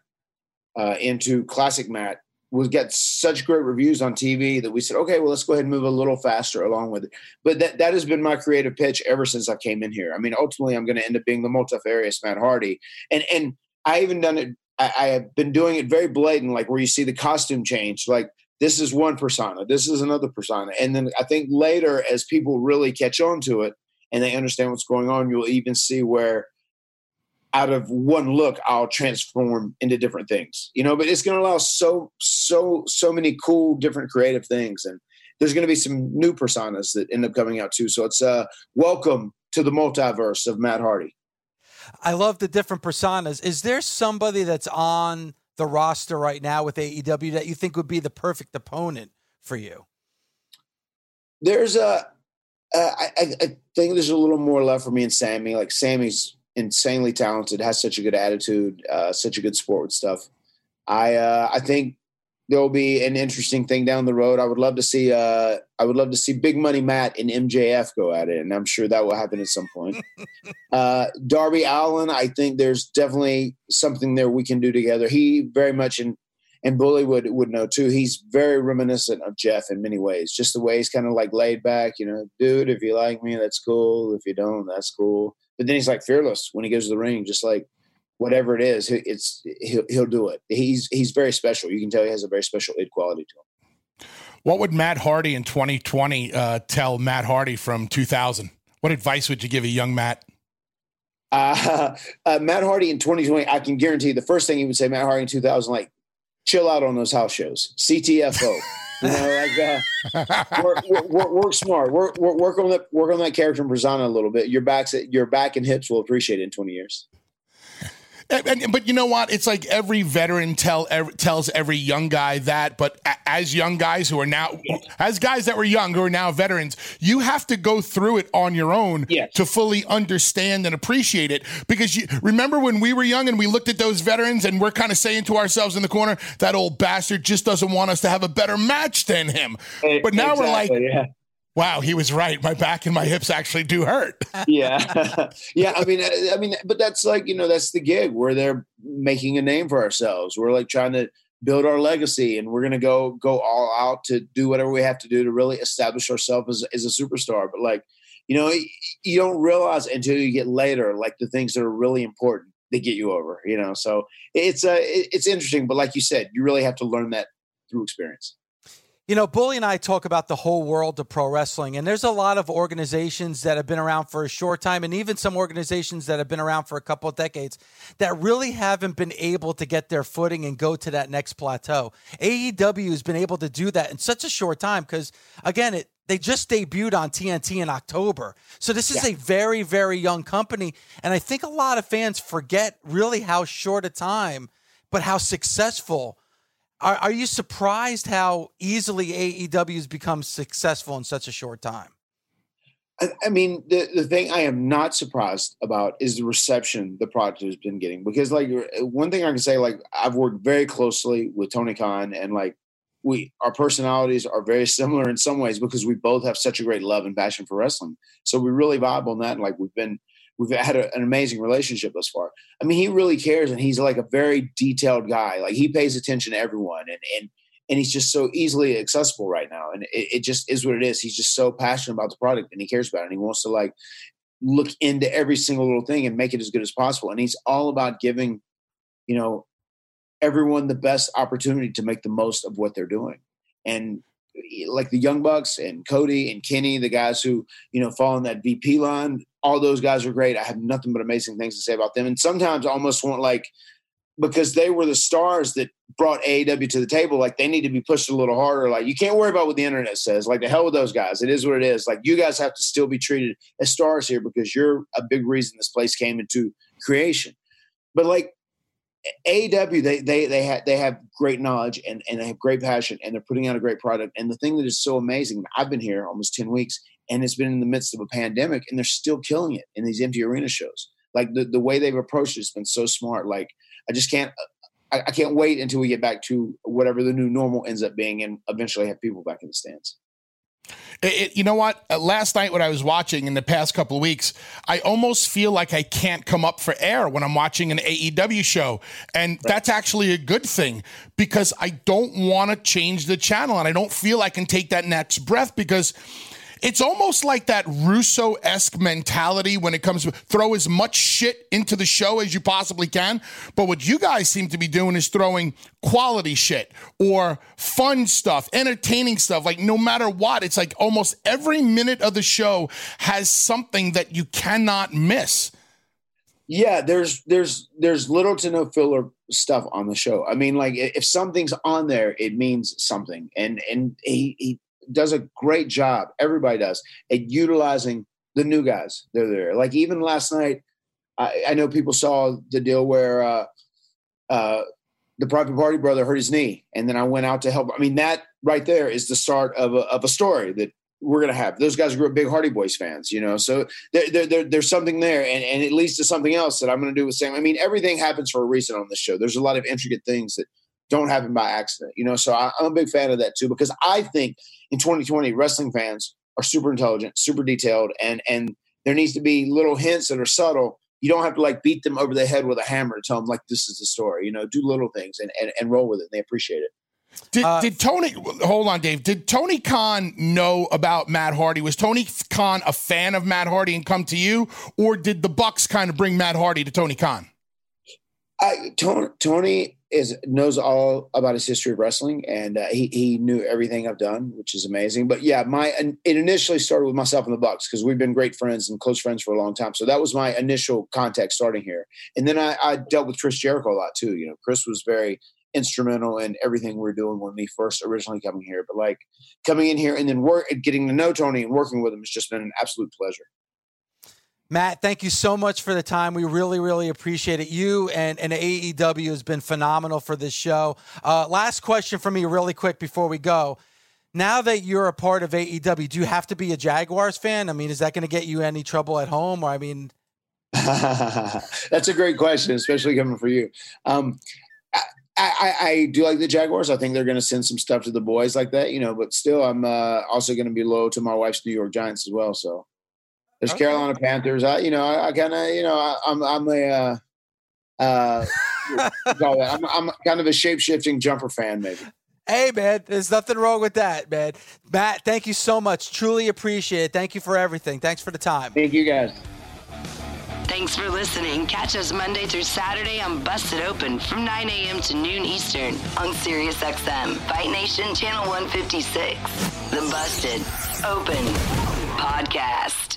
Speaker 8: uh, into Classic Matt was get such great reviews on TV that we said, okay, well, let's go ahead and move a little faster along with it. But that, that has been my creative pitch ever since I came in here. I mean, ultimately, I'm going to end up being the multifarious Matt Hardy, and and I even done it. I, I, have been doing it very blatant, like where you see the costume change. Like this is one persona, this is another persona. And then I think later, as people really catch on to it and they understand what's going on, you'll even see where out of one look I'll transform into different things. You know, but it's going to allow so so so many cool different creative things and there's going to be some new personas that end up coming out too. So it's uh welcome to the multiverse of Matt Hardy.
Speaker 2: I love the different personas. Is there somebody that's on the roster right now with AEW that you think would be the perfect opponent for you?
Speaker 8: There's a, uh, I, I think there's a little more love for me and Sammy. Like Sammy's insanely talented, has such a good attitude, uh, such a good sport with stuff. I uh, I think there'll be an interesting thing down the road. I would love to see uh, I would love to see Big Money Matt and MJF go at it, and I'm sure that will happen at some point. uh, Darby Allin, I think there's definitely something there we can do together. He very much and and Bully would would know too. He's very reminiscent of Jeff in many ways. Just the way he's kind of like laid back, you know, dude. If you like me, that's cool. If you don't, that's cool. But then he's like fearless when he goes to the ring, just like whatever it is, it's he'll he'll do it. He's he's very special. You can tell he has a very special id quality to him.
Speaker 4: What would Matt Hardy in 2020 uh, tell Matt Hardy from 2000? What advice would you give a young Matt?
Speaker 8: Uh, uh, Matt Hardy in 2020, I can guarantee the first thing he would say, Matt Hardy in 2000, like, chill out on those house shows. CTFO. you know, like uh, work, work, work, smart. Work, work, on that. Work on that character and persona a little bit. Your backs, your back and hips will appreciate it in twenty years.
Speaker 4: And, and, but you know what? It's like every veteran tell every, tells every young guy that. But as young guys who are now, as guys that were young who are now veterans, you have to go through it on your own
Speaker 8: yes.
Speaker 4: to fully understand and appreciate it. Because you remember when we were young and we looked at those veterans and we're kind of saying to ourselves in the corner, that old bastard just doesn't want us to have a better match than him. But now exactly, we're like, yeah wow, he was right. My back and my hips actually do hurt.
Speaker 8: yeah, yeah. I mean, I mean, but that's like you know, that's the gig. Where we're there making a name for ourselves. We're like trying to build our legacy, and we're gonna go go all out to do whatever we have to do to really establish ourselves as, as a superstar. But like, you know, you don't realize until you get later, like the things that are really important that get you over. You know, so it's uh, it's interesting. But like you said, you really have to learn that through experience.
Speaker 2: You know, Bully and I talk about the whole world of pro wrestling, and there's a lot of organizations that have been around for a short time, and even some organizations that have been around for a couple of decades that really haven't been able to get their footing and go to that next plateau. AEW has been able to do that in such a short time because, again, it they just debuted on TNT in October. So this is yeah. a very, very young company. And I think a lot of fans forget really how short a time, but how successful are, are you surprised how easily AEW has become successful in such a short time?
Speaker 8: I, I mean, the, the thing I am not surprised about is the reception the product has been getting. Because, like, one thing I can say, like, I've worked very closely with Tony Khan, and like, we our personalities are very similar in some ways because we both have such a great love and passion for wrestling. So we really vibe on that, and like, we've been we've had a, an amazing relationship thus far. I mean, he really cares, and he's like a very detailed guy. Like he pays attention to everyone, and and and he's just so easily accessible right now. And it, it just is what it is. He's just so passionate about the product, and he cares about it. And he wants to like look into every single little thing and make it as good as possible. And he's all about giving, you know, everyone the best opportunity to make the most of what they're doing. And like the Young Bucks and Cody and Kenny, the guys who you know fall in that VP line, all those guys are great. I have nothing but amazing things to say about them. And sometimes I almost want like because they were the stars that brought AEW to the table, like they need to be pushed a little harder. Like you can't worry about what the internet says. Like the hell with those guys. It is what it is. Like you guys have to still be treated as stars here because you're a big reason this place came into creation. But like AEW, they they they have they have great knowledge and, and they have great passion and they're putting out a great product. And the thing that is so amazing, I've been here almost 10 weeks and it's been in the midst of a pandemic and they're still killing it in these empty arena shows. Like the, the way they've approached it has been so smart. Like i just can't uh, I, I can't wait until we get back to whatever the new normal ends up being and eventually have people back in the stands
Speaker 4: it, it, you know what? Uh, last night, when I was watching in the past couple of weeks, I almost feel like I can't come up for air when I'm watching an AEW show. And right. that's actually a good thing because I don't want to change the channel and I don't feel I can take that next breath because it's almost like that Russo esque mentality when it comes to throw as much shit into the show as you possibly can. But what you guys seem to be doing is throwing quality shit or fun stuff, entertaining stuff. Like no matter what, it's like almost every minute of the show has something that you cannot miss.
Speaker 8: Yeah, there's there's there's little to no filler stuff on the show. I mean, like if something's on there, it means something, and and he, he does a great job. Everybody does at utilizing the new guys. They're there. Like even last night, I, I know people saw the deal where uh, uh, the private party brother hurt his knee, and then I went out to help. I mean, that right there is the start of a, of a story that we're going to have. Those guys grew up big Hardy Boys fans, you know, so there, there, there, there's something there, and, and it leads to something else that I'm going to do with Sam. I mean, everything happens for a reason on this show. There's a lot of intricate things that don't happen by accident, you know. So I, I'm a big fan of that too because I think in 2020 wrestling fans are super intelligent, super detailed, and and there needs to be little hints that are subtle. You don't have to like beat them over the head with a hammer to tell them like this is the story. You know, do little things and and, and roll with it. And they appreciate it.
Speaker 4: Did, uh, did Tony hold on, Dave? Did Tony Khan know about Matt Hardy? Was Tony Khan a fan of Matt Hardy and come to you, or did the Bucks kind of bring Matt Hardy to Tony Khan?
Speaker 8: I, Tony, Tony is knows all about his history of wrestling, and uh, he he knew everything I've done, which is amazing. But yeah, my it initially started with myself and the Bucks because we've been great friends and close friends for a long time. So that was my initial contact starting here, and then I, I dealt with Chris Jericho a lot too. You know, Chris was very instrumental in everything we're doing when we first originally coming here. But like coming in here and then work getting to know Tony and working with him has just been an absolute pleasure.
Speaker 2: Matt, thank you so much for the time. We really, really appreciate it. You and, and AEW has been phenomenal for this show. Uh, last question for me, really quick before we go. Now that you're a part of AEW, do you have to be a Jaguars fan? I mean, is that going to get you any trouble at home? Or I mean,
Speaker 8: that's a great question, especially coming for you. Um, I, I, do like the Jaguars. I think they're going to send some stuff to the boys like that, you know. But still, I'm uh, also going to be loyal to my wife's New York Giants as well. So there's okay. Carolina Panthers. I, you know, I, I kind of, you know, I, am I'm, I'm a, uh, uh, I'm, I'm kind of a shape shifting jumper fan, maybe.
Speaker 2: Hey man, there's nothing wrong with that, man. Matt, thank you so much. Truly appreciate it. Thank you for everything. Thanks for the time.
Speaker 8: Thank you guys.
Speaker 1: Thanks for listening. Catch us Monday through Saturday on Busted Open from 9 a.m. to noon Eastern on SiriusXM, Fight Nation Channel 156. The Busted Open Podcast.